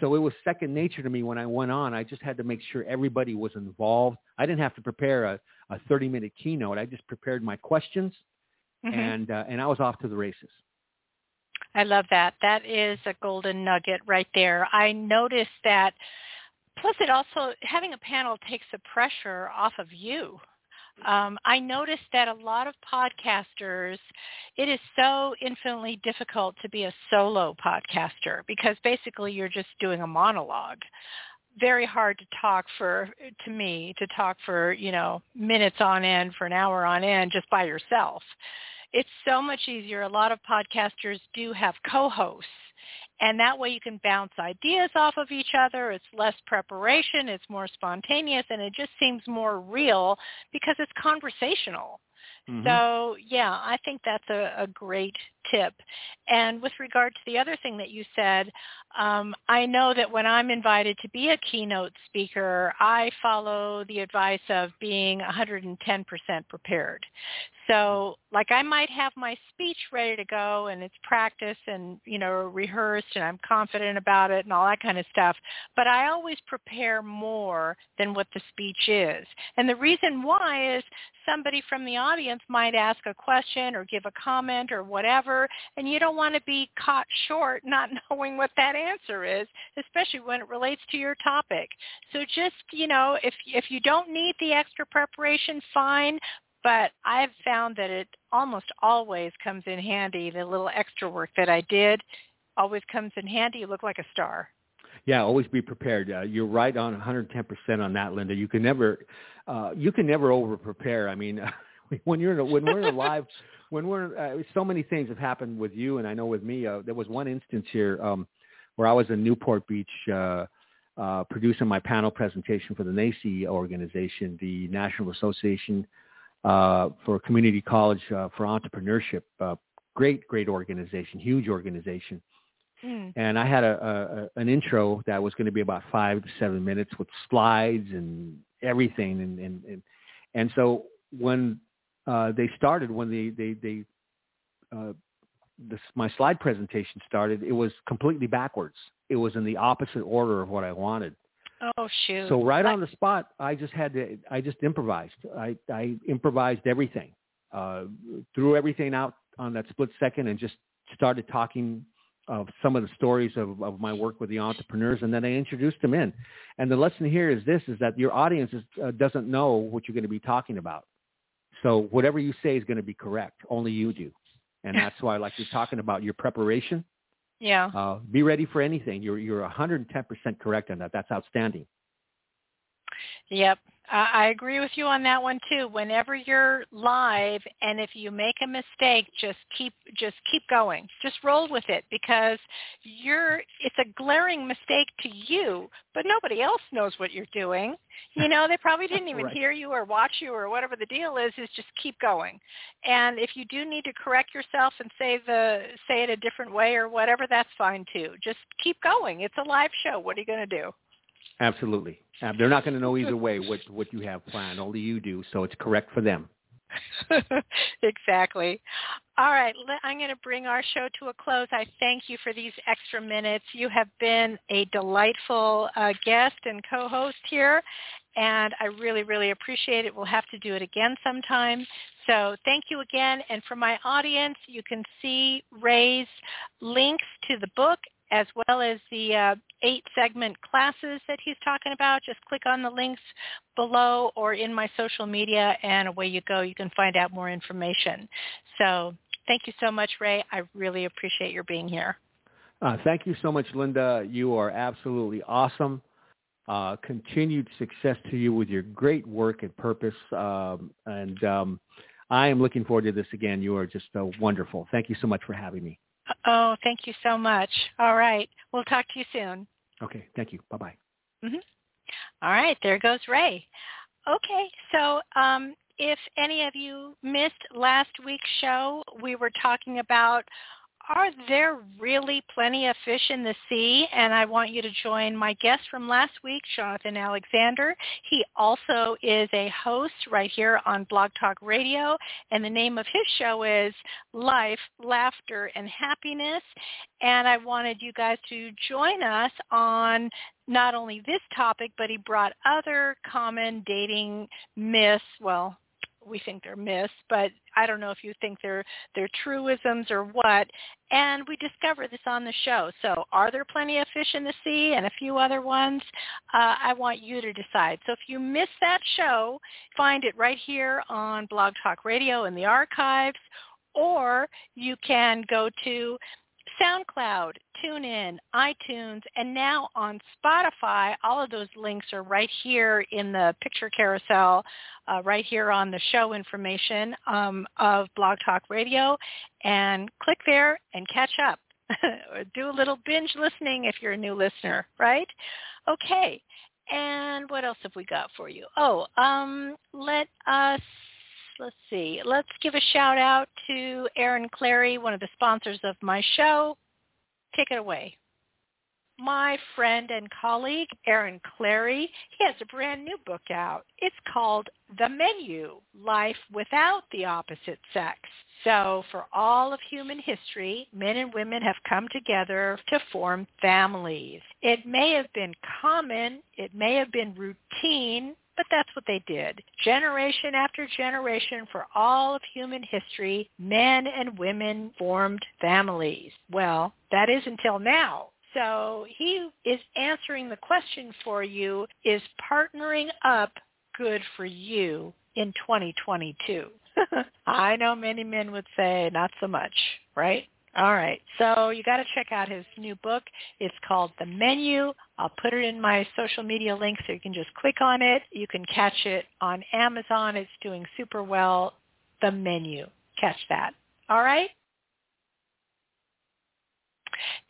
So it was second nature to me when I went on. I just had to make sure everybody was involved. I didn't have to prepare a, a 30 minute keynote. I just prepared my questions, mm-hmm. and uh, and I was off to the races. I love that. That is a golden nugget right there. I noticed that. Plus, it also having a panel takes the pressure off of you. Um, I noticed that a lot of podcasters, it is so infinitely difficult to be a solo podcaster because basically you're just doing a monologue. Very hard to talk for, to me, to talk for, you know, minutes on end, for an hour on end just by yourself it's so much easier. A lot of podcasters do have co-hosts. And that way you can bounce ideas off of each other. It's less preparation. It's more spontaneous. And it just seems more real because it's conversational. Mm-hmm. So yeah, I think that's a, a great tip. And with regard to the other thing that you said, um, I know that when I'm invited to be a keynote speaker, I follow the advice of being 110% prepared. So like I might have my speech ready to go and it's practiced and, you know, rehearsed and I'm confident about it and all that kind of stuff. But I always prepare more than what the speech is. And the reason why is somebody from the audience might ask a question or give a comment or whatever and you don't want to be caught short not knowing what that answer is, especially when it relates to your topic. So just, you know, if if you don't need the extra preparation, fine, but I've found that it almost always comes in handy. The little extra work that I did always comes in handy. You look like a star. Yeah, always be prepared. Uh, you're right on 110% on that, Linda. You can never, uh, you can never over prepare. I mean, when you're in a, when we're in a live, when we're uh, so many things have happened with you, and I know with me. Uh, there was one instance here um, where I was in Newport Beach. Uh, uh, producing my panel presentation for the NACCE organization, the National Association uh, for community college uh, for entrepreneurship. Uh, great, great organization, huge organization. Mm. And I had a, a, an intro that was going to be about five to seven minutes with slides and everything. And, and, and, and so when uh, they started, when they, they, they uh, this, my slide presentation started, it was completely backwards. It was in the opposite order of what I wanted. Oh shoot! So right on the spot, I just had to. I just improvised. I I improvised everything, uh, threw everything out on that split second, and just started talking of some of the stories of, of my work with the entrepreneurs, and then I introduced them in. And the lesson here is this: is that your audience is, uh, doesn't know what you're going to be talking about. So whatever you say is going to be correct. Only you do, and that's why, like you're talking about your preparation yeah. Uh, be ready for anything. You're you're 110% correct on that. That's outstanding. Yep. I agree with you on that one too. Whenever you're live and if you make a mistake, just keep just keep going. Just roll with it because you're it's a glaring mistake to you, but nobody else knows what you're doing. You know, they probably didn't even right. hear you or watch you or whatever the deal is, is just keep going. And if you do need to correct yourself and say the say it a different way or whatever, that's fine too. Just keep going. It's a live show. What are you going to do? Absolutely. Uh, they're not going to know either way what, what you have planned. Only you do, so it's correct for them. exactly. All right, I'm going to bring our show to a close. I thank you for these extra minutes. You have been a delightful uh, guest and co-host here, and I really, really appreciate it. We'll have to do it again sometime. So thank you again. And for my audience, you can see Rey's links to the book as well as the uh, eight segment classes that he's talking about. Just click on the links below or in my social media and away you go. You can find out more information. So thank you so much, Rey. I really appreciate your being here. Uh, thank you so much, Linda. You are absolutely awesome. Uh, continued success to you with your great work and purpose. Um, and um, I am looking forward to this again. You are just uh, wonderful. Thank you so much for having me. Oh, thank you so much. All right. We'll talk to you soon. Okay. Thank you. Bye-bye. Mm-hmm. All right. There goes Rey. Okay. So um, if any of you missed last week's show, we were talking about are there really plenty of fish in the sea? And I want you to join my guest from last week, Jonathan Alexander. He also is a host right here on Blog Talk Radio, and the name of his show is Life, Laughter, and Happiness. And I wanted you guys to join us on not only this topic, but he brought other common dating myths, well, we think they're myths, but I don't know if you think they're they're truisms or what. And we discovered this on the show. So are there plenty of fish in the sea and a few other ones? Uh, I want you to decide. So if you missed that show, find it right here on Blog Talk Radio in the archives, or you can go to SoundCloud, TuneIn, iTunes, and now on Spotify. All of those links are right here in the picture carousel, uh, right here on the show information um, of Blog Talk Radio. And click there and catch up. do a little binge listening if you're a new listener, right? Okay. And what else have we got for you? Oh, um, let us let's see. Let's give a shout out to Aaron Clary, one of the sponsors of my show. Take it away. My friend and colleague, Aaron Clary, he has a brand new book out. It's called The Menu, Life Without the Opposite Sex. So for all of human history, men and women have come together to form families. It may have been common, it may have been routine, but that's what they did. Generation after generation for all of human history, men and women formed families. Well, that is until now. So he is answering the question for you, is partnering up good for you in 2022? I know many men would say not so much, right? All right. So you got to check out his new book. It's called The Menu. I'll put it in my social media link so you can just click on it. You can catch it on Amazon. It's doing super well. The Menu. Catch that. All right.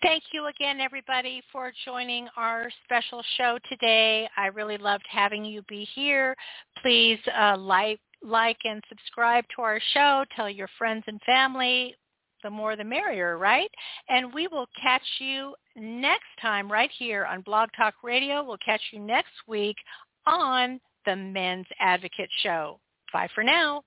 Thank you again, everybody, for joining our special show today. I really loved having you be here. Please uh, like, like and subscribe to our show. Tell your friends and family the more the merrier, right? And we will catch you next time right here on Blog Talk Radio. We'll catch you next week on the Men's Advocate Show. Bye for now.